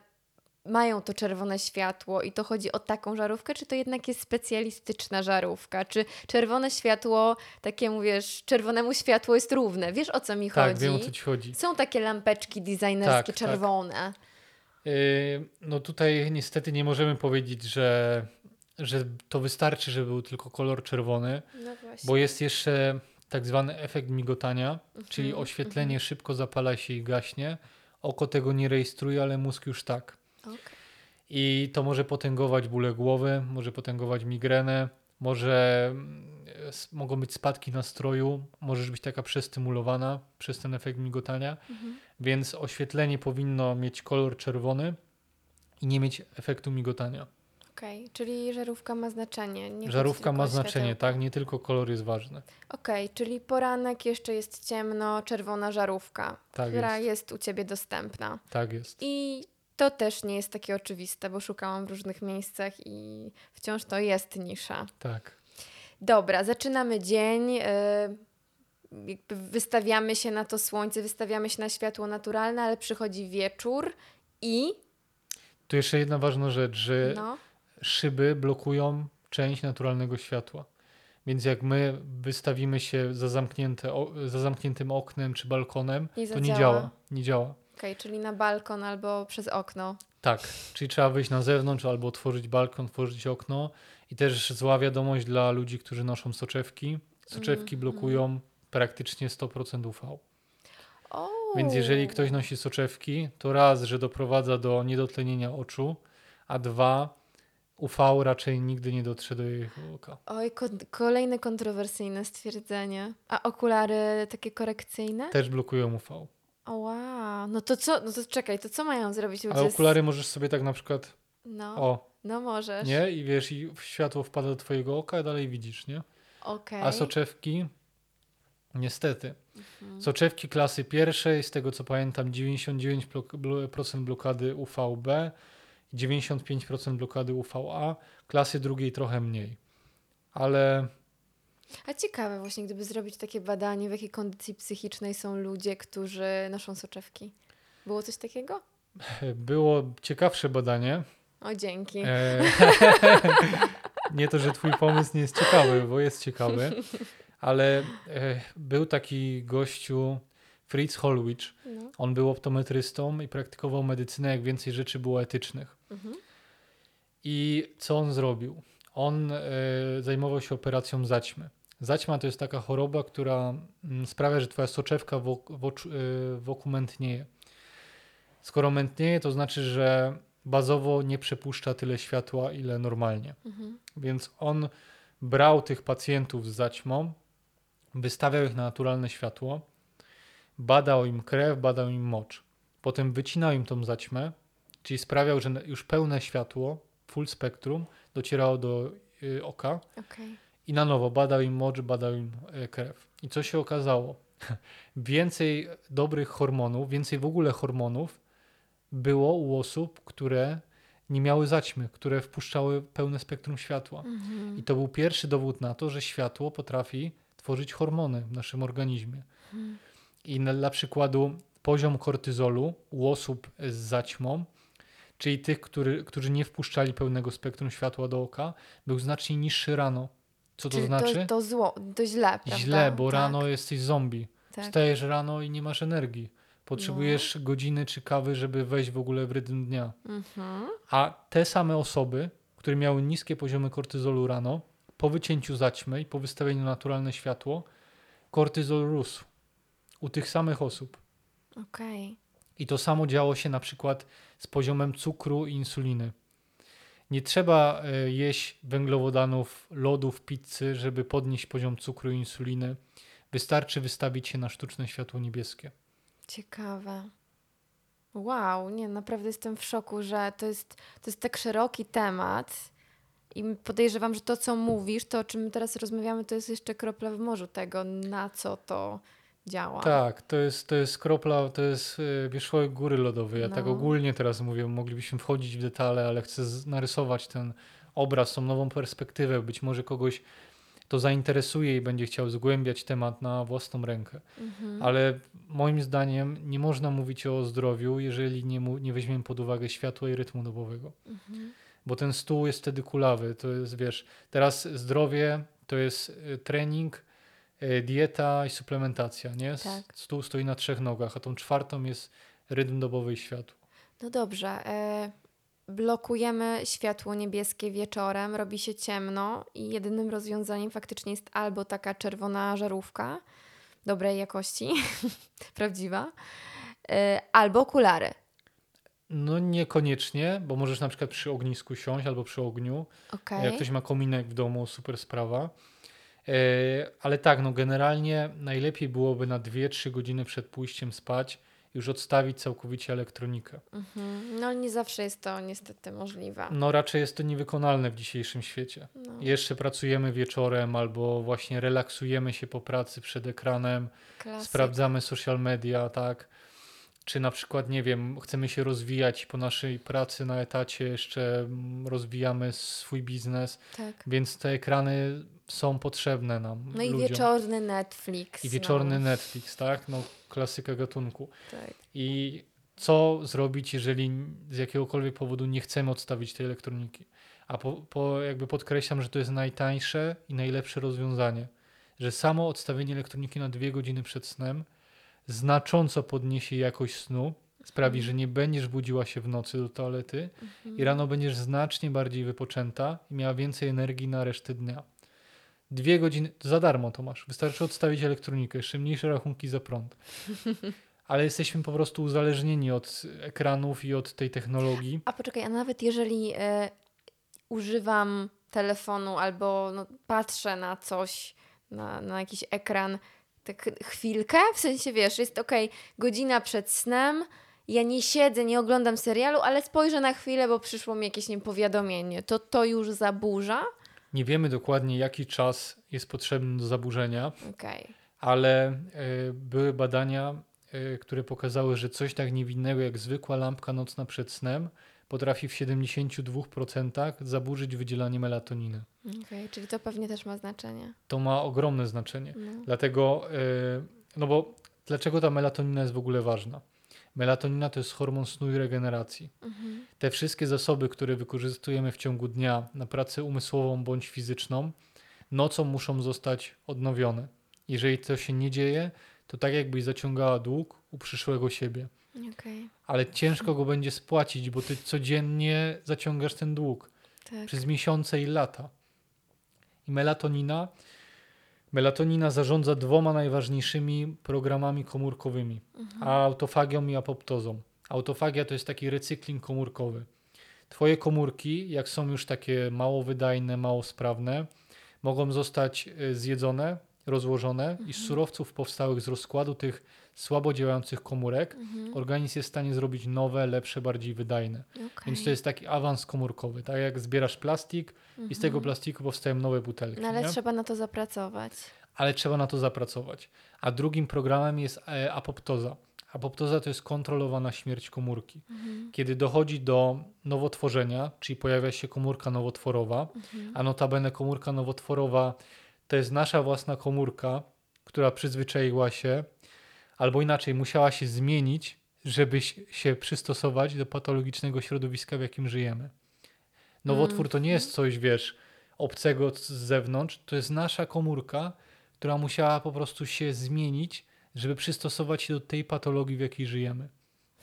mają to czerwone światło i to chodzi o taką żarówkę, czy to jednak jest specjalistyczna żarówka? Czy czerwone światło, takie mówisz, czerwonemu światło jest równe? Wiesz o co mi tak, chodzi? wiem o co ci chodzi. Są takie lampeczki designerskie Tak, tak. czerwone. Eee, no tutaj niestety nie możemy powiedzieć, że, że to wystarczy, żeby był tylko kolor czerwony, No bo jest jeszcze tak zwany efekt migotania, czyli Mhm, oświetlenie szybko zapala się i gaśnie. Oko tego nie rejestruje, ale mózg już tak. Okej. I to może potęgować bóle głowy, może potęgować migrenę, może mm, mogą być spadki nastroju, możesz być taka przestymulowana przez ten efekt migotania, Mhm. więc oświetlenie powinno mieć kolor czerwony i nie mieć efektu migotania. Okej, czyli żarówka ma znaczenie. Nie Żarówka tylko ma znaczenie, światełko. tak? Nie tylko kolor jest ważny. Okej, czyli poranek, jeszcze jest ciemno, czerwona żarówka, Tak która jest. jest u Ciebie dostępna. Tak jest. I to też nie jest takie oczywiste, bo szukałam w różnych miejscach i wciąż to jest nisza. Tak. Dobra, zaczynamy dzień. y, jakby wystawiamy się na to słońce, wystawiamy się na światło naturalne, ale przychodzi wieczór i. Tu jeszcze jedna ważna rzecz, że No, szyby blokują część naturalnego światła. Więc jak my wystawimy się za, zamknięte, za zamkniętym oknem czy balkonem, Nie to nie działa. Nie działa. okej, czyli na balkon albo przez okno. Tak, czyli trzeba wyjść na zewnątrz albo otworzyć balkon, otworzyć okno. I też zła wiadomość dla ludzi, którzy noszą soczewki. Soczewki Mhm. blokują praktycznie 100% UV. O, Więc jeżeli ktoś nosi soczewki, to raz, że doprowadza do niedotlenienia oczu, a dwa, UV raczej nigdy nie dotrze do jego oka. Oj, ko- kolejne kontrowersyjne stwierdzenie. A okulary takie korekcyjne? Też blokują UV. O, wow. No to co? No to czekaj, to co mają zrobić ludzie? Ale z- okulary możesz sobie tak na przykład, No, o, no możesz. nie? I wiesz, i światło wpada do twojego oka, a dalej widzisz, nie? Okej. A soczewki, niestety. Mhm. Soczewki klasy pierwszej, z tego co pamiętam, 99% blokady UVB, 95% blokady UVA, klasy drugiej trochę mniej. Ale A ciekawe właśnie, gdyby zrobić takie badanie, w jakiej kondycji psychicznej są ludzie, którzy noszą soczewki. Było coś takiego? było ciekawsze badanie. O, dzięki. E, nie to, że twój pomysł nie jest ciekawy, bo jest ciekawy, ale e, był taki gościu, Fritz Holwich. No. On był optometrystą i praktykował medycynę, jak więcej rzeczy było etycznych. Mhm. I co on zrobił? On e, zajmował się operacją zaćmy. Zaćma to jest taka choroba, która mm, sprawia, że twoja soczewka w, ok- w, oczu- e, wokół mętnieje. Skoro mętnieje, to znaczy, że bazowo nie przepuszcza tyle światła, ile normalnie. Mhm. Więc on brał tych pacjentów z zaćmą, wystawiał ich na naturalne światło, badał im krew, badał im mocz. Potem wycinał im tą zaćmę, czyli sprawiał, że już pełne światło, full spektrum, docierało do y, oka Okej. i na nowo badał im mocz, badał im e, krew. I co się okazało? więcej dobrych hormonów, więcej w ogóle hormonów było u osób, które nie miały zaćmy, które wpuszczały pełne spektrum światła. Mhm. I to był pierwszy dowód na to, że światło potrafi tworzyć hormony w naszym organizmie. Mhm. I na, dla przykładu poziom kortyzolu u osób z zaćmą, czyli tych, który, którzy nie wpuszczali pełnego spektrum światła do oka, był znacznie niższy rano. Co to Czyli znaczy? To, to zło, to źle, prawda? Źle, bo tak, rano jesteś zombie. Tak. Wstajesz rano i nie masz energii. Potrzebujesz No. godziny czy kawy, żeby wejść w ogóle w rytm dnia. Mhm. A te same osoby, które miały niskie poziomy kortyzolu rano, po wycięciu zaćmy i po wystawieniu na naturalne światło, kortyzol rósł u tych samych osób. Okej. I to samo działo się na przykład z poziomem cukru i insuliny. Nie trzeba e, jeść węglowodanów, lodów, pizzy, żeby podnieść poziom cukru i insuliny. Wystarczy wystawić się na sztuczne światło niebieskie. Ciekawe. Wow, nie, naprawdę jestem w szoku, że to jest, to jest tak szeroki temat i podejrzewam, że to, co mówisz, to o czym teraz rozmawiamy, to jest jeszcze kropla w morzu tego, na co to działa. Tak, to jest, to jest kropla, to jest e, wierzchołek góry lodowej. Ja tak No. ogólnie teraz mówię, moglibyśmy wchodzić w detale, ale chcę narysować ten obraz, tą nową perspektywę. Być może kogoś to zainteresuje i będzie chciał zgłębiać temat na własną rękę. Mhm. Ale moim zdaniem nie można mówić o zdrowiu, jeżeli nie, nie weźmiemy pod uwagę światła i rytmu dobowego. Mhm. Bo ten stół jest wtedy kulawy. To jest, wiesz, teraz zdrowie to jest y, trening, dieta i suplementacja, nie? Tak. Stół stoi na trzech nogach, a tą czwartą jest rytm dobowy i światło. No dobrze. E, blokujemy światło niebieskie wieczorem, robi się ciemno i jedynym rozwiązaniem faktycznie jest albo taka czerwona żarówka dobrej jakości, prawdziwa, e, albo okulary. No niekoniecznie, bo możesz na przykład przy ognisku siąść albo przy ogniu. Okej. Jak ktoś ma kominek w domu, super sprawa. E, ale tak, no generalnie najlepiej byłoby na 2-3 godziny przed pójściem spać już odstawić całkowicie elektronikę. Mhm. No nie zawsze jest to niestety możliwe. No raczej jest to niewykonalne w dzisiejszym świecie. No, Jeszcze pracujemy wieczorem albo właśnie relaksujemy się po pracy przed ekranem, klasyk. sprawdzamy social media, tak? Czy na przykład, nie wiem, chcemy się rozwijać i po naszej pracy na etacie jeszcze rozwijamy swój biznes, Tak. więc te ekrany są potrzebne nam. No i ludziom. wieczorny Netflix. I wieczorny no. Netflix, tak? No klasyka gatunku. Tak. I co zrobić, jeżeli z jakiegokolwiek powodu nie chcemy odstawić tej elektroniki? A po, po jakby podkreślam, że to jest najtańsze i najlepsze rozwiązanie, że samo odstawienie elektroniki na dwie godziny przed snem znacząco podniesie jakość snu, sprawi, że nie będziesz budziła się w nocy do toalety i rano będziesz znacznie bardziej wypoczęta i miała więcej energii na resztę dnia. Dwie godziny, za darmo to masz. Wystarczy odstawić elektronikę, jeszcze mniejsze rachunki za prąd. Ale jesteśmy po prostu uzależnieni od ekranów i od tej technologii. A poczekaj, a nawet jeżeli e, używam telefonu albo no, patrzę na coś, na, na jakiś ekran, tak chwilkę, w sensie wiesz, jest okej, godzina przed snem, ja nie siedzę, nie oglądam serialu, ale spojrzę na chwilę, bo przyszło mi jakieś nie wiem, powiadomienie, to to już zaburza? Nie wiemy dokładnie, jaki czas jest potrzebny do zaburzenia, Okej. ale e, były badania, e, które pokazały, że coś tak niewinnego jak zwykła lampka nocna przed snem potrafi w 72% zaburzyć wydzielanie melatoniny. Okej, czyli to pewnie też ma znaczenie. To ma ogromne znaczenie. No. Dlatego, e, no bo dlaczego ta melatonina jest w ogóle ważna? Melatonina to jest hormon snu i regeneracji. Mhm. Te wszystkie zasoby, które wykorzystujemy w ciągu dnia na pracę umysłową bądź fizyczną, nocą muszą zostać odnowione. Jeżeli to się nie dzieje, to tak jakbyś zaciągała dług u przyszłego siebie. Okej, Ale ciężko go będzie spłacić, bo ty codziennie zaciągasz ten dług tak. przez miesiące i lata. I melatonina, melatonina zarządza dwoma najważniejszymi programami komórkowymi, autofagią i apoptozą. Autofagia to jest taki recykling komórkowy. Twoje komórki, jak są już takie mało wydajne, mało sprawne, mogą zostać y, zjedzone, rozłożone i z surowców powstałych z rozkładu tych słabo działających komórek Mhm. organizm jest w stanie zrobić nowe, lepsze, bardziej wydajne. Więc Okej. to jest taki awans komórkowy. Tak jak zbierasz plastik i z tego plastiku powstają nowe butelki. Mhm. No ale nie? trzeba na to zapracować. Ale trzeba na to zapracować. A drugim programem jest e, apoptoza. Apoptoza to jest kontrolowana śmierć komórki. Mhm. Kiedy dochodzi do nowotworzenia, czyli pojawia się komórka nowotworowa, Mhm. a notabene komórka nowotworowa to jest nasza własna komórka, która przyzwyczaiła się, albo inaczej musiała się zmienić, żeby się przystosować do patologicznego środowiska, w jakim żyjemy. Nowotwór to nie jest coś, wiesz, obcego z zewnątrz, to jest nasza komórka, która musiała po prostu się zmienić, żeby przystosować się do tej patologii, w jakiej żyjemy.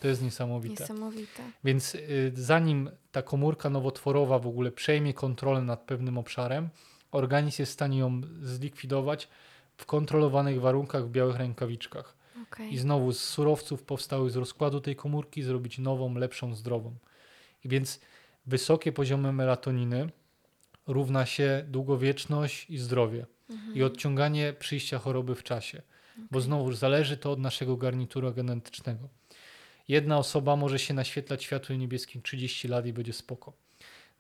To jest niesamowite. Niesamowite. Więc y, zanim ta komórka nowotworowa w ogóle przejmie kontrolę nad pewnym obszarem, organizm jest w stanie ją zlikwidować w kontrolowanych warunkach w białych rękawiczkach. Okej. I znowu z surowców powstałych z rozkładu tej komórki zrobić nową, lepszą, zdrową. I więc wysokie poziomy melatoniny równa się długowieczność i zdrowie. Mhm. I odciąganie przyjścia choroby w czasie. Bo znowu zależy to od naszego garnitura genetycznego. Jedna osoba może się naświetlać światłem niebieskim 30 lat i będzie spoko.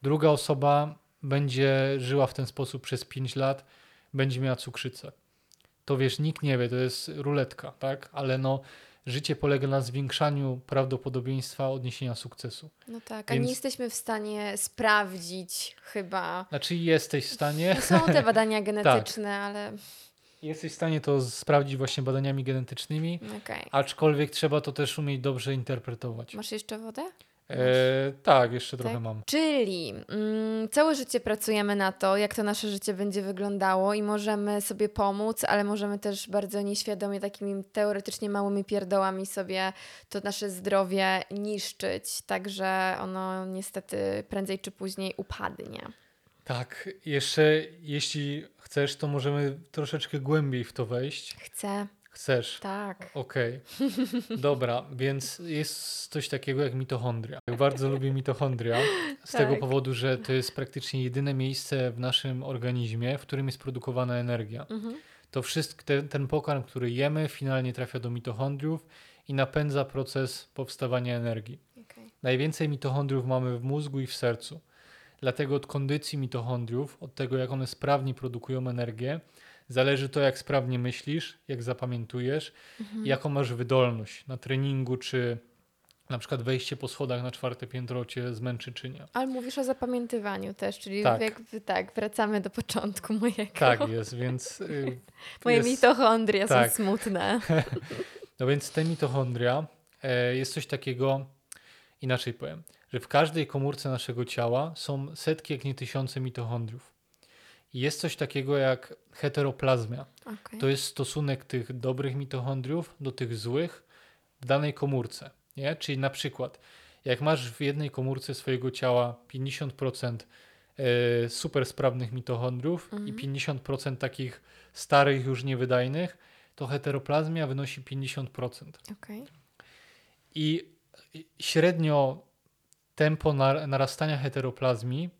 Druga osoba będzie żyła w ten sposób przez 5 lat, będzie miała cukrzycę. To wiesz, nikt nie wie, to jest ruletka, tak? Ale no, życie polega na zwiększaniu prawdopodobieństwa odniesienia sukcesu. No tak, a Więc- nie jesteśmy w stanie sprawdzić chyba. Znaczy jesteś w stanie, No są te badania genetyczne, ale jesteś w stanie to sprawdzić właśnie badaniami genetycznymi, okej. aczkolwiek trzeba to też umieć dobrze interpretować. Masz jeszcze wodę? E, tak, jeszcze trochę Tak? mam. Czyli mm, całe życie pracujemy na to, jak to nasze życie będzie wyglądało i możemy sobie pomóc, ale możemy też bardzo nieświadomie takimi teoretycznie małymi pierdołami sobie to nasze zdrowie niszczyć, także ono niestety prędzej czy później upadnie. Tak, jeszcze jeśli chcesz, to możemy troszeczkę głębiej w to wejść. Chcę, Chcesz. tak. Okej. Dobra, więc jest coś takiego jak mitochondria. Bardzo lubię mitochondria z tego Tak. powodu, że to jest praktycznie jedyne miejsce w naszym organizmie, w którym jest produkowana energia. Mhm. To wszystko, ten, ten pokarm, który jemy, finalnie trafia do mitochondriów i napędza proces powstawania energii. okej. Najwięcej mitochondriów mamy w mózgu i w sercu. Dlatego od kondycji mitochondriów, od tego jak one sprawnie produkują energię, zależy to, jak sprawnie myślisz, jak zapamiętujesz, Mhm. jaką masz wydolność na treningu, czy na przykład wejście po schodach na czwarte piętro cię zmęczy, czy nie. Ale mówisz o zapamiętywaniu też, czyli Tak. jakby tak, wracamy do początku mojego. Tak jest, więc. y, Moje jest- mitochondria tak. są smutne. No więc te mitochondria e, jest coś takiego, inaczej powiem, że w każdej komórce naszego ciała są setki, jak nie tysiące mitochondriów. Jest coś takiego jak heteroplazmia. Okej. To jest stosunek tych dobrych mitochondriów do tych złych w danej komórce. Nie? Czyli na przykład, jak masz w jednej komórce swojego ciała 50% e, super sprawnych mitochondriów i 50% takich starych, już niewydajnych, to heteroplazmia wynosi 50%. Okej. I średnio tempo nar- narastania heteroplazmii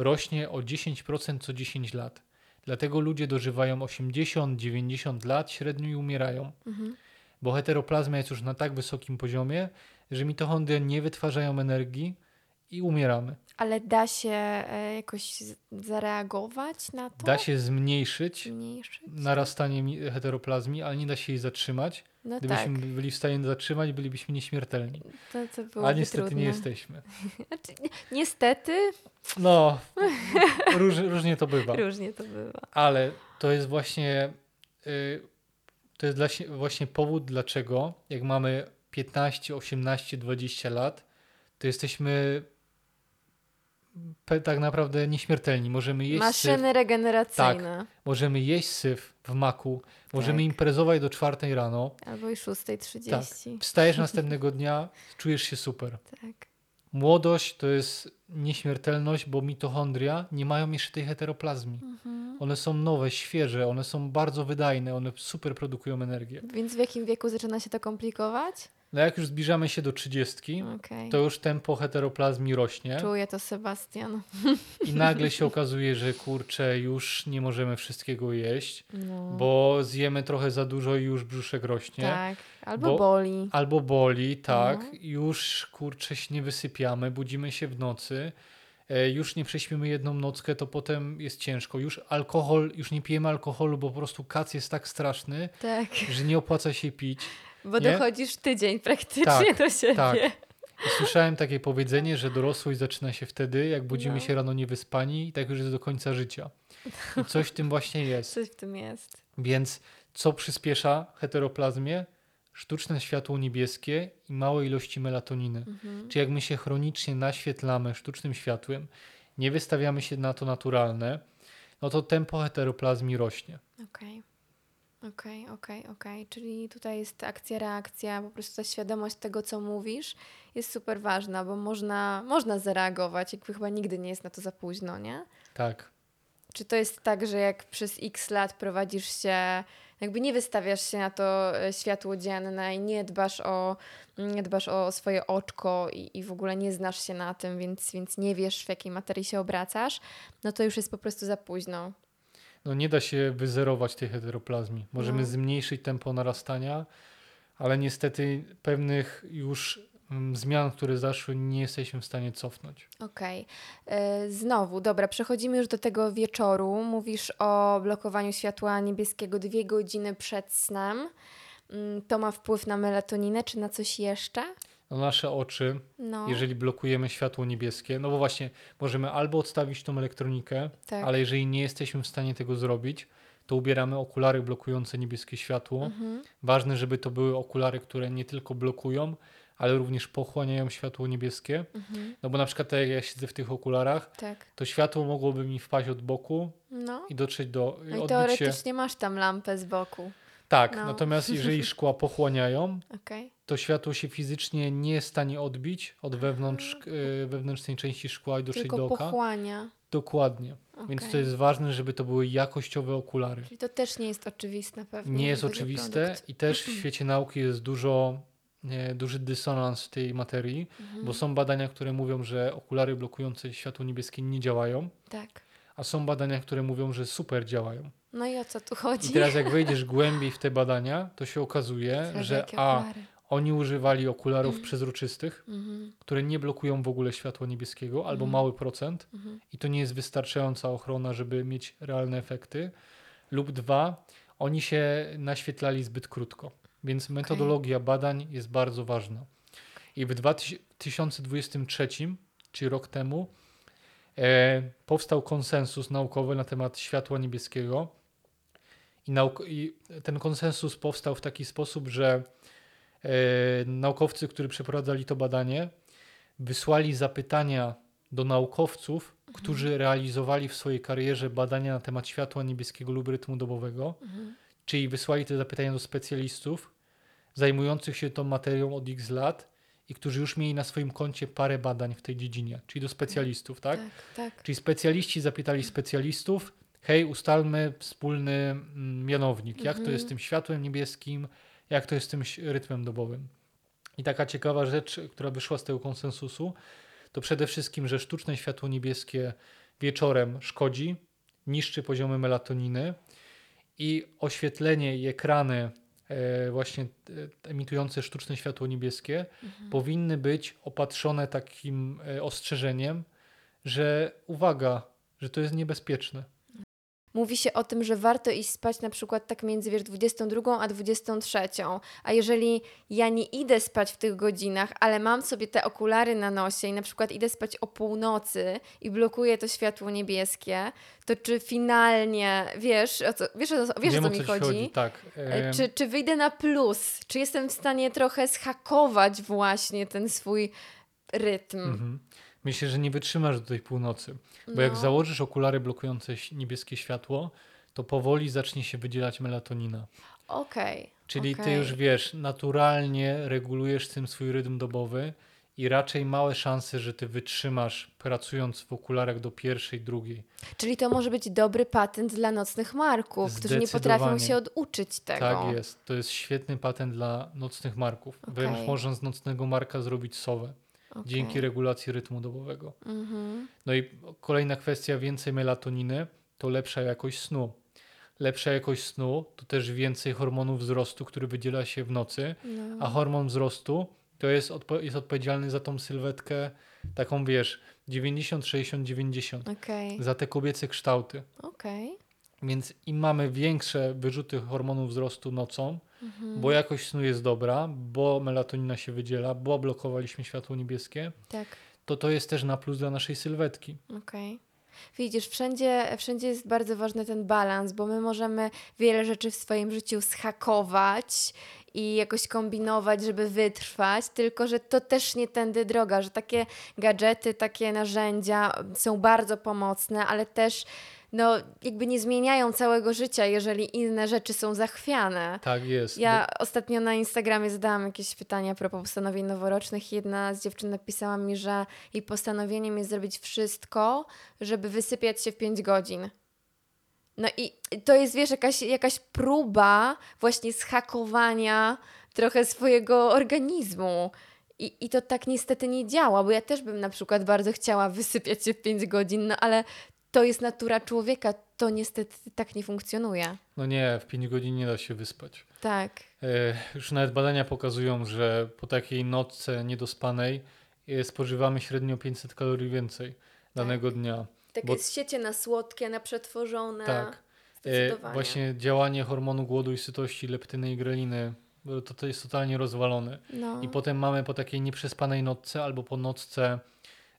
rośnie o 10% co 10 lat. Dlatego ludzie dożywają 80-90 lat średnio i umierają. Mhm. Bo heteroplazmia jest już na tak wysokim poziomie, że mitochondria nie wytwarzają energii i umieramy. Ale da się e, jakoś zareagować na to? Da się zmniejszyć Zmniejszyć? narastanie mi- heteroplazmii, ale nie da się jej zatrzymać. No tak, Gdybyśmy byli w stanie zatrzymać, bylibyśmy nieśmiertelni. to, to byłoby A niestety trudne. nie jesteśmy. Znaczy, ni- niestety, No, róż, różnie to bywa. różnie to bywa. Ale to jest właśnie y, to jest dla, właśnie powód, dlaczego jak mamy 15, 18, 20 lat, to jesteśmy tak naprawdę nieśmiertelni. Możemy jeść syf, Maszyny regeneracyjne. możemy jeść syf w maku, możemy Tak. imprezować do czwartej rano, Albo i 6.30. wstajesz następnego dnia, czujesz się super. Tak. Młodość to jest nieśmiertelność, bo mitochondria nie mają jeszcze tej heteroplazmii. Mhm. One są nowe, świeże, one są bardzo wydajne, one super produkują energię. Więc w jakim wieku zaczyna się to komplikować? No jak już zbliżamy się do 30, Okej. to już tempo heteroplazmii rośnie Czuję to, Sebastian. i nagle się okazuje, że kurczę, już nie możemy wszystkiego jeść, No. bo zjemy trochę za dużo i już brzuszek rośnie. Tak. Albo Bo- boli. Albo boli, tak, No. już kurczę się nie wysypiamy, budzimy się w nocy, e, już nie prześpimy jedną nockę, to potem jest ciężko. Już alkohol, już nie pijemy alkoholu, bo po prostu kac jest tak straszny, Tak. że nie opłaca się pić. Bo Nie? dochodzisz tydzień praktycznie Tak, do siebie. tak. Słyszałem takie powiedzenie, że dorosłość zaczyna się wtedy, jak budzimy No. się rano niewyspani i tak już jest do końca życia. I coś w tym właśnie jest. Coś w tym jest. Więc co przyspiesza heteroplazmie? Sztuczne światło niebieskie i małe ilości melatoniny. Mhm. Czy jak my się chronicznie naświetlamy sztucznym światłem, nie wystawiamy się na to naturalne, no to tempo heteroplazmii rośnie. Okej. Okej, okej, okej. Czyli tutaj jest akcja, reakcja, po prostu ta świadomość tego, co mówisz, jest super ważna, bo można, można zareagować, jakby chyba nigdy nie jest na to za późno, nie? Tak. Czy to jest tak, że jak przez x lat prowadzisz się, jakby nie wystawiasz się na to e, światło dzienne i nie dbasz o, nie dbasz o swoje oczko i, i w ogóle nie znasz się na tym, więc, więc nie wiesz, w jakiej materii się obracasz, no to już jest po prostu za późno. No nie da się wyzerować tej heteroplazmii. Możemy No. zmniejszyć tempo narastania, ale niestety pewnych już mm, zmian, które zaszły, nie jesteśmy w stanie cofnąć. Okej. E, Znowu, dobra, przechodzimy już do tego wieczoru. Mówisz o blokowaniu światła niebieskiego dwie godziny przed snem. Mm, To ma wpływ na melatoninę, czy na coś jeszcze? No nasze oczy, No, jeżeli blokujemy światło niebieskie, no bo właśnie możemy albo odstawić tą elektronikę, tak. ale jeżeli nie jesteśmy w stanie tego zrobić, to ubieramy okulary blokujące niebieskie światło. Mhm. Ważne, żeby to były okulary, które nie tylko blokują, ale również pochłaniają światło niebieskie. Mhm. No bo na przykład tak jak ja siedzę w tych okularach, Tak. to światło mogłoby mi wpaść od boku No. i dotrzeć do No i odbić się. teoretycznie masz tam lampę z boku. Tak, no. natomiast jeżeli szkła pochłaniają, Okej. to światło się fizycznie nie jest w stanie odbić od wewnątrz, y, wewnętrznej części szkła i dotrzeć Tylko do oka. pochłania. Dokładnie. Więc Okej. to jest ważne, żeby to były jakościowe okulary. Czyli to też nie jest oczywiste pewnie. Nie jest oczywiste produkt. i też w świecie nauki jest dużo, e, duży dysonans w tej materii, Mhm. bo są badania, które mówią, że okulary blokujące światło niebieskie nie działają, Tak. a są badania, które mówią, że super działają. No i o co tu I chodzi? teraz jak wejdziesz głębiej w te badania, to się okazuje, że a oni używali okularów przezroczystych, Mhm. które nie blokują w ogóle światła niebieskiego, albo Mhm. mały procent, Mhm. i to nie jest wystarczająca ochrona, żeby mieć realne efekty. Lub dwa, oni się naświetlali zbyt krótko. Więc metodologia badań jest bardzo ważna. I w 2023, czyli rok temu, e, powstał konsensus naukowy na temat światła niebieskiego. I, nauk- I ten konsensus powstał w taki sposób, że e, naukowcy, którzy przeprowadzali to badanie, wysłali zapytania do naukowców, którzy realizowali w swojej karierze badania na temat światła niebieskiego lub rytmu dobowego, Mhm. czyli wysłali te zapytania do specjalistów zajmujących się tą materią od x lat i którzy już mieli na swoim koncie parę badań w tej dziedzinie, czyli do specjalistów, tak? Tak, tak. Czyli specjaliści zapytali specjalistów, hej, ustalmy wspólny mm, mianownik, jak to Mhm. jest z tym światłem niebieskim, jak to jest z tym rytmem dobowym. I taka ciekawa rzecz, która wyszła z tego konsensusu, to przede wszystkim, że sztuczne światło niebieskie wieczorem szkodzi, niszczy poziomy melatoniny i oświetlenie i ekrany e, właśnie e, emitujące sztuczne światło niebieskie Mhm. powinny być opatrzone takim e, ostrzeżeniem, że uwaga, że to jest niebezpieczne. Mówi się o tym, że warto iść spać na przykład tak między wiesz, 22 a 23. A jeżeli ja nie idę spać w tych godzinach, ale mam sobie te okulary na nosie i na przykład idę spać o północy i blokuję to światło niebieskie, to czy finalnie, wiesz, o co, wiesz, o, co- wiesz, Wiem o co mi ci chodzi? Tak. E, Czy, czy wyjdę na plus? Czy jestem w stanie trochę schakować właśnie ten swój rytm? mhm. Myślę, że nie wytrzymasz do tej północy, bo jak No. założysz okulary blokujące niebieskie światło, to powoli zacznie się wydzielać melatonina. Okej. Czyli ty okej. już wiesz, naturalnie regulujesz tym swój rytm dobowy i raczej małe szanse, że ty wytrzymasz pracując w okularach do pierwszej, drugiej. Czyli to może być dobry patent dla nocnych marków, którzy nie potrafią się oduczyć tego. Tak jest. To jest świetny patent dla nocnych marków. Wręcz Okej. można z nocnego marka zrobić sowę Okej. dzięki regulacji rytmu dobowego. Mhm. No i kolejna kwestia, więcej melatoniny to lepsza jakość snu. Lepsza jakość snu to też więcej hormonu wzrostu, który wydziela się w nocy, No. a hormon wzrostu to jest, odpo- jest odpowiedzialny za tą sylwetkę taką, wiesz, 90, 60, 90, Okej, za te kobiece kształty. okej. Więc im mamy większe wyrzuty hormonu wzrostu nocą, bo jakość snu jest dobra, bo melatonina się wydziela, bo blokowaliśmy światło niebieskie, Tak. to to jest też na plus dla naszej sylwetki. Okej. Widzisz, wszędzie, wszędzie jest bardzo ważny ten balans, bo my możemy wiele rzeczy w swoim życiu schakować i jakoś kombinować, żeby wytrwać, tylko że to też nie tędy droga, że takie gadżety, takie narzędzia są bardzo pomocne, ale też no, jakby nie zmieniają całego życia, jeżeli inne rzeczy są zachwiane. Tak jest. Ja ostatnio na Instagramie zadałam jakieś pytania a propos postanowień noworocznych i jedna z dziewczyn napisała mi, że jej postanowieniem jest zrobić wszystko, żeby wysypiać się w 5 godzin. No i to jest, wiesz, jakaś, jakaś próba właśnie zhakowania trochę swojego organizmu. I, I to tak niestety nie działa, bo ja też bym na przykład bardzo chciała wysypiać się w 5 godzin, no ale to jest natura człowieka, to niestety tak nie funkcjonuje. No nie, w 5 godzin nie da się wyspać. Tak. E, Już nawet badania pokazują, że po takiej nocce niedospanej e, spożywamy średnio 500 kalorii więcej danego dnia. Takie Bo- siecie na słodkie, na przetworzone. Tak. E. Właśnie działanie hormonu głodu i sytości, leptyny i greliny, to, to jest totalnie rozwalone. No. I potem mamy po takiej nieprzespanej nocce albo po nocce,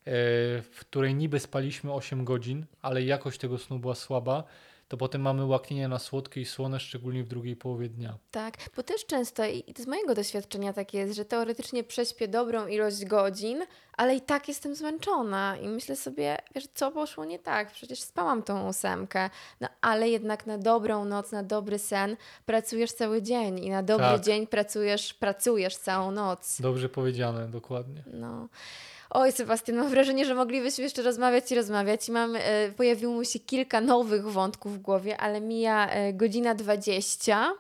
w której niby spaliśmy 8 godzin, ale jakość tego snu była słaba, to potem mamy łaknienie na słodkie i słone, szczególnie w drugiej połowie dnia. Tak, bo też często, i z mojego doświadczenia tak jest, że teoretycznie prześpię dobrą ilość godzin, ale i tak jestem zmęczona i myślę sobie, wiesz, co poszło nie tak? Przecież spałam tą ósemkę, no ale jednak na dobrą noc, na dobry sen pracujesz cały dzień i na dobry Tak. dzień pracujesz, pracujesz całą noc. Dobrze powiedziane, dokładnie. No. Oj, Sebastian, mam wrażenie, że moglibyśmy jeszcze rozmawiać i rozmawiać. I mam, e, pojawiło mi się kilka nowych wątków w głowie, ale mija e, godzina 20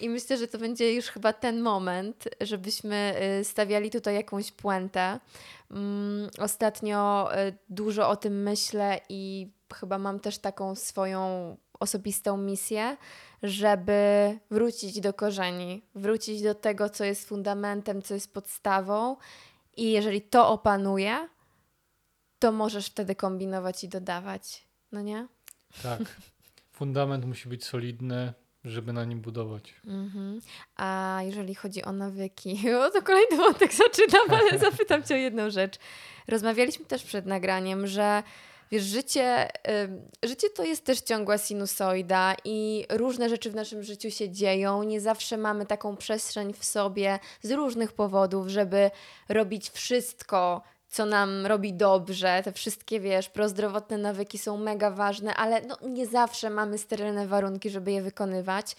i myślę, że to będzie już chyba ten moment, żebyśmy e, stawiali tutaj jakąś puentę. Mm, ostatnio dużo o tym myślę i chyba mam też taką swoją osobistą misję, żeby wrócić do korzeni, wrócić do tego, co jest fundamentem, co jest podstawą i jeżeli to opanuje, to możesz wtedy kombinować i dodawać. No nie? Tak. Fundament musi być solidny, żeby na nim budować. Mhm. A jeżeli chodzi o nawyki, o to kolejny wątek zaczynam, ale zapytam Cię o jedną rzecz. Rozmawialiśmy też przed nagraniem, że wiesz, życie, życie to jest też ciągła sinusoida i różne rzeczy w naszym życiu się dzieją. Nie zawsze mamy taką przestrzeń w sobie z różnych powodów, żeby robić wszystko, co nam robi dobrze. Te wszystkie, wiesz, prozdrowotne nawyki są mega ważne, ale no, nie zawsze mamy sterylne warunki, żeby je wykonywać.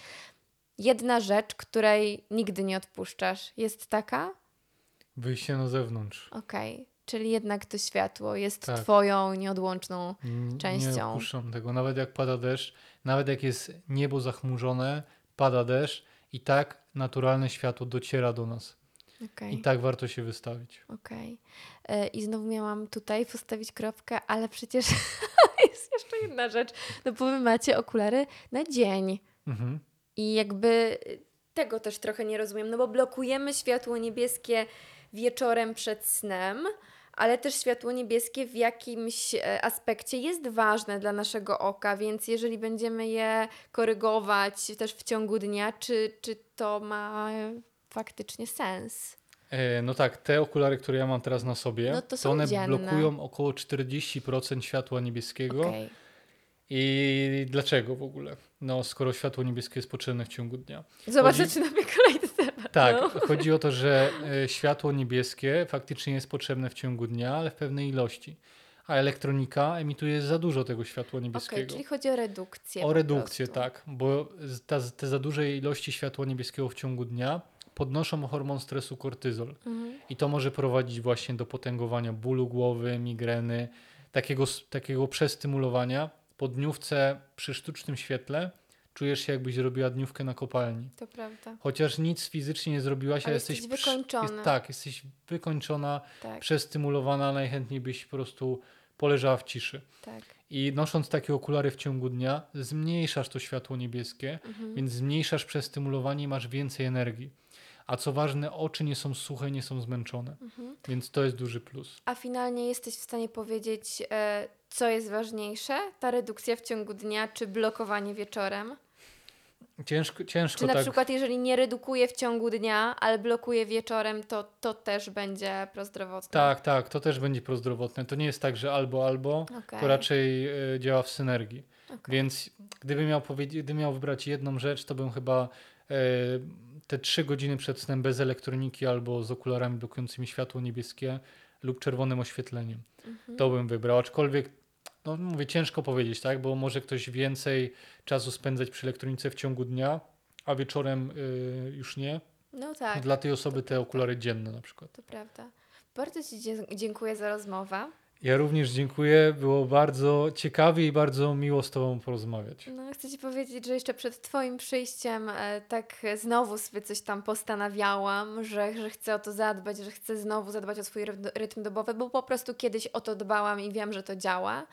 Jedna rzecz, której nigdy nie odpuszczasz, jest taka? Wyjście na zewnątrz. Okej. Czyli jednak to światło jest Tak. Twoją nieodłączną. Nie Częścią. opuszczam tego. Nawet jak pada deszcz, nawet jak jest niebo zachmurzone, pada deszcz i tak naturalne światło dociera do nas. Okej. I tak warto się wystawić. Okej. E, I znowu miałam tutaj postawić kropkę, ale przecież jest jeszcze jedna rzecz. No bo wy macie okulary na dzień. Mhm. I jakby tego też trochę nie rozumiem, no bo blokujemy światło niebieskie wieczorem przed snem, ale też światło niebieskie w jakimś e, aspekcie jest ważne dla naszego oka, więc jeżeli będziemy je korygować też w ciągu dnia, czy, czy to ma faktycznie sens? E, no tak, te okulary, które ja mam teraz na sobie, No to są one dzienne. blokują około 40% światła niebieskiego. Okej. I dlaczego w ogóle? No, skoro światło niebieskie jest potrzebne w ciągu dnia. Zobacz, Chodzi- zaczynamy kolejny temat. Tak, No. chodzi o to, że e, światło niebieskie faktycznie jest potrzebne w ciągu dnia, ale w pewnej ilości. A elektronika emituje za dużo tego światła niebieskiego. czyli chodzi o redukcję. O redukcję, tak, bo ta, te za duże ilości światła niebieskiego w ciągu dnia podnoszą hormon stresu kortyzol. Mhm. I to może prowadzić właśnie do potęgowania bólu głowy, migreny, takiego, takiego przestymulowania. Po dniówce przy sztucznym świetle czujesz się jakbyś robiła dniówkę na kopalni. To prawda. Chociaż nic fizycznie nie zrobiłaś, Ale jesteś jesteś, wykończona. Jest, tak, jesteś wykończona, Tak, przestymulowana, najchętniej byś po prostu poleżała w ciszy. tak. I nosząc takie okulary w ciągu dnia, zmniejszasz to światło niebieskie, Mhm. więc zmniejszasz przestymulowanie i masz więcej energii. A co ważne, oczy nie są suche, nie są zmęczone. Mhm. Więc to jest duży plus. A finalnie jesteś w stanie powiedzieć, e, co jest ważniejsze? Ta redukcja w ciągu dnia czy blokowanie wieczorem? Ciężko, ciężko Czy na tak. przykład, jeżeli nie redukuje w ciągu dnia, ale blokuje wieczorem, to, to też będzie prozdrowotne? Tak, tak, to też będzie prozdrowotne. To nie jest tak, że albo, albo, Okej. to raczej e, działa w synergii. Okej. Więc gdybym miał, gdybym miał wybrać jedną rzecz, to bym chyba e, te trzy godziny przed snem bez elektroniki albo z okularami blokującymi światło niebieskie lub czerwonym oświetleniem. Mhm. To bym wybrał. Aczkolwiek, no mówię, ciężko powiedzieć, tak? Bo może ktoś więcej czasu spędzać przy elektronice w ciągu dnia, a wieczorem y, już nie. No tak, Dla tej osoby te okulary dzienne na przykład. to prawda. Bardzo Ci dziękuję za rozmowę. Ja również dziękuję. Było bardzo ciekawie i bardzo miło z Tobą porozmawiać. No, chcę Ci powiedzieć, że jeszcze przed Twoim przyjściem e, tak znowu sobie coś tam postanawiałam, że, że chcę o to zadbać, że chcę znowu zadbać o swój rytm, dobowy, bo po prostu kiedyś o to dbałam i wiem, że to działa.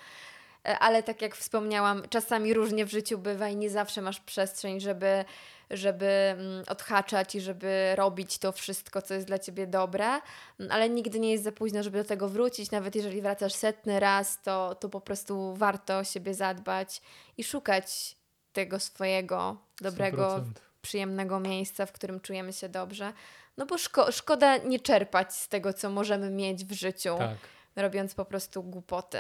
E, Ale tak jak wspomniałam, czasami różnie w życiu bywa i nie zawsze masz przestrzeń, żeby, żeby mm, odhaczać i żeby robić to wszystko, co jest dla ciebie dobre, Mm, ale nigdy nie jest za późno, żeby do tego wrócić. Nawet jeżeli wracasz setny raz, to, to po prostu warto o siebie zadbać i szukać tego swojego dobrego, 100%. przyjemnego miejsca, w którym czujemy się dobrze. No bo szko- szkoda nie czerpać z tego, co możemy mieć w życiu, Tak. robiąc po prostu głupoty.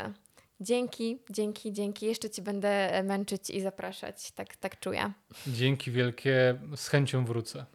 Dzięki, dzięki, dzięki. Jeszcze Ci będę e, męczyć i zapraszać. Tak, tak czuję. Dzięki wielkie. Z chęcią wrócę.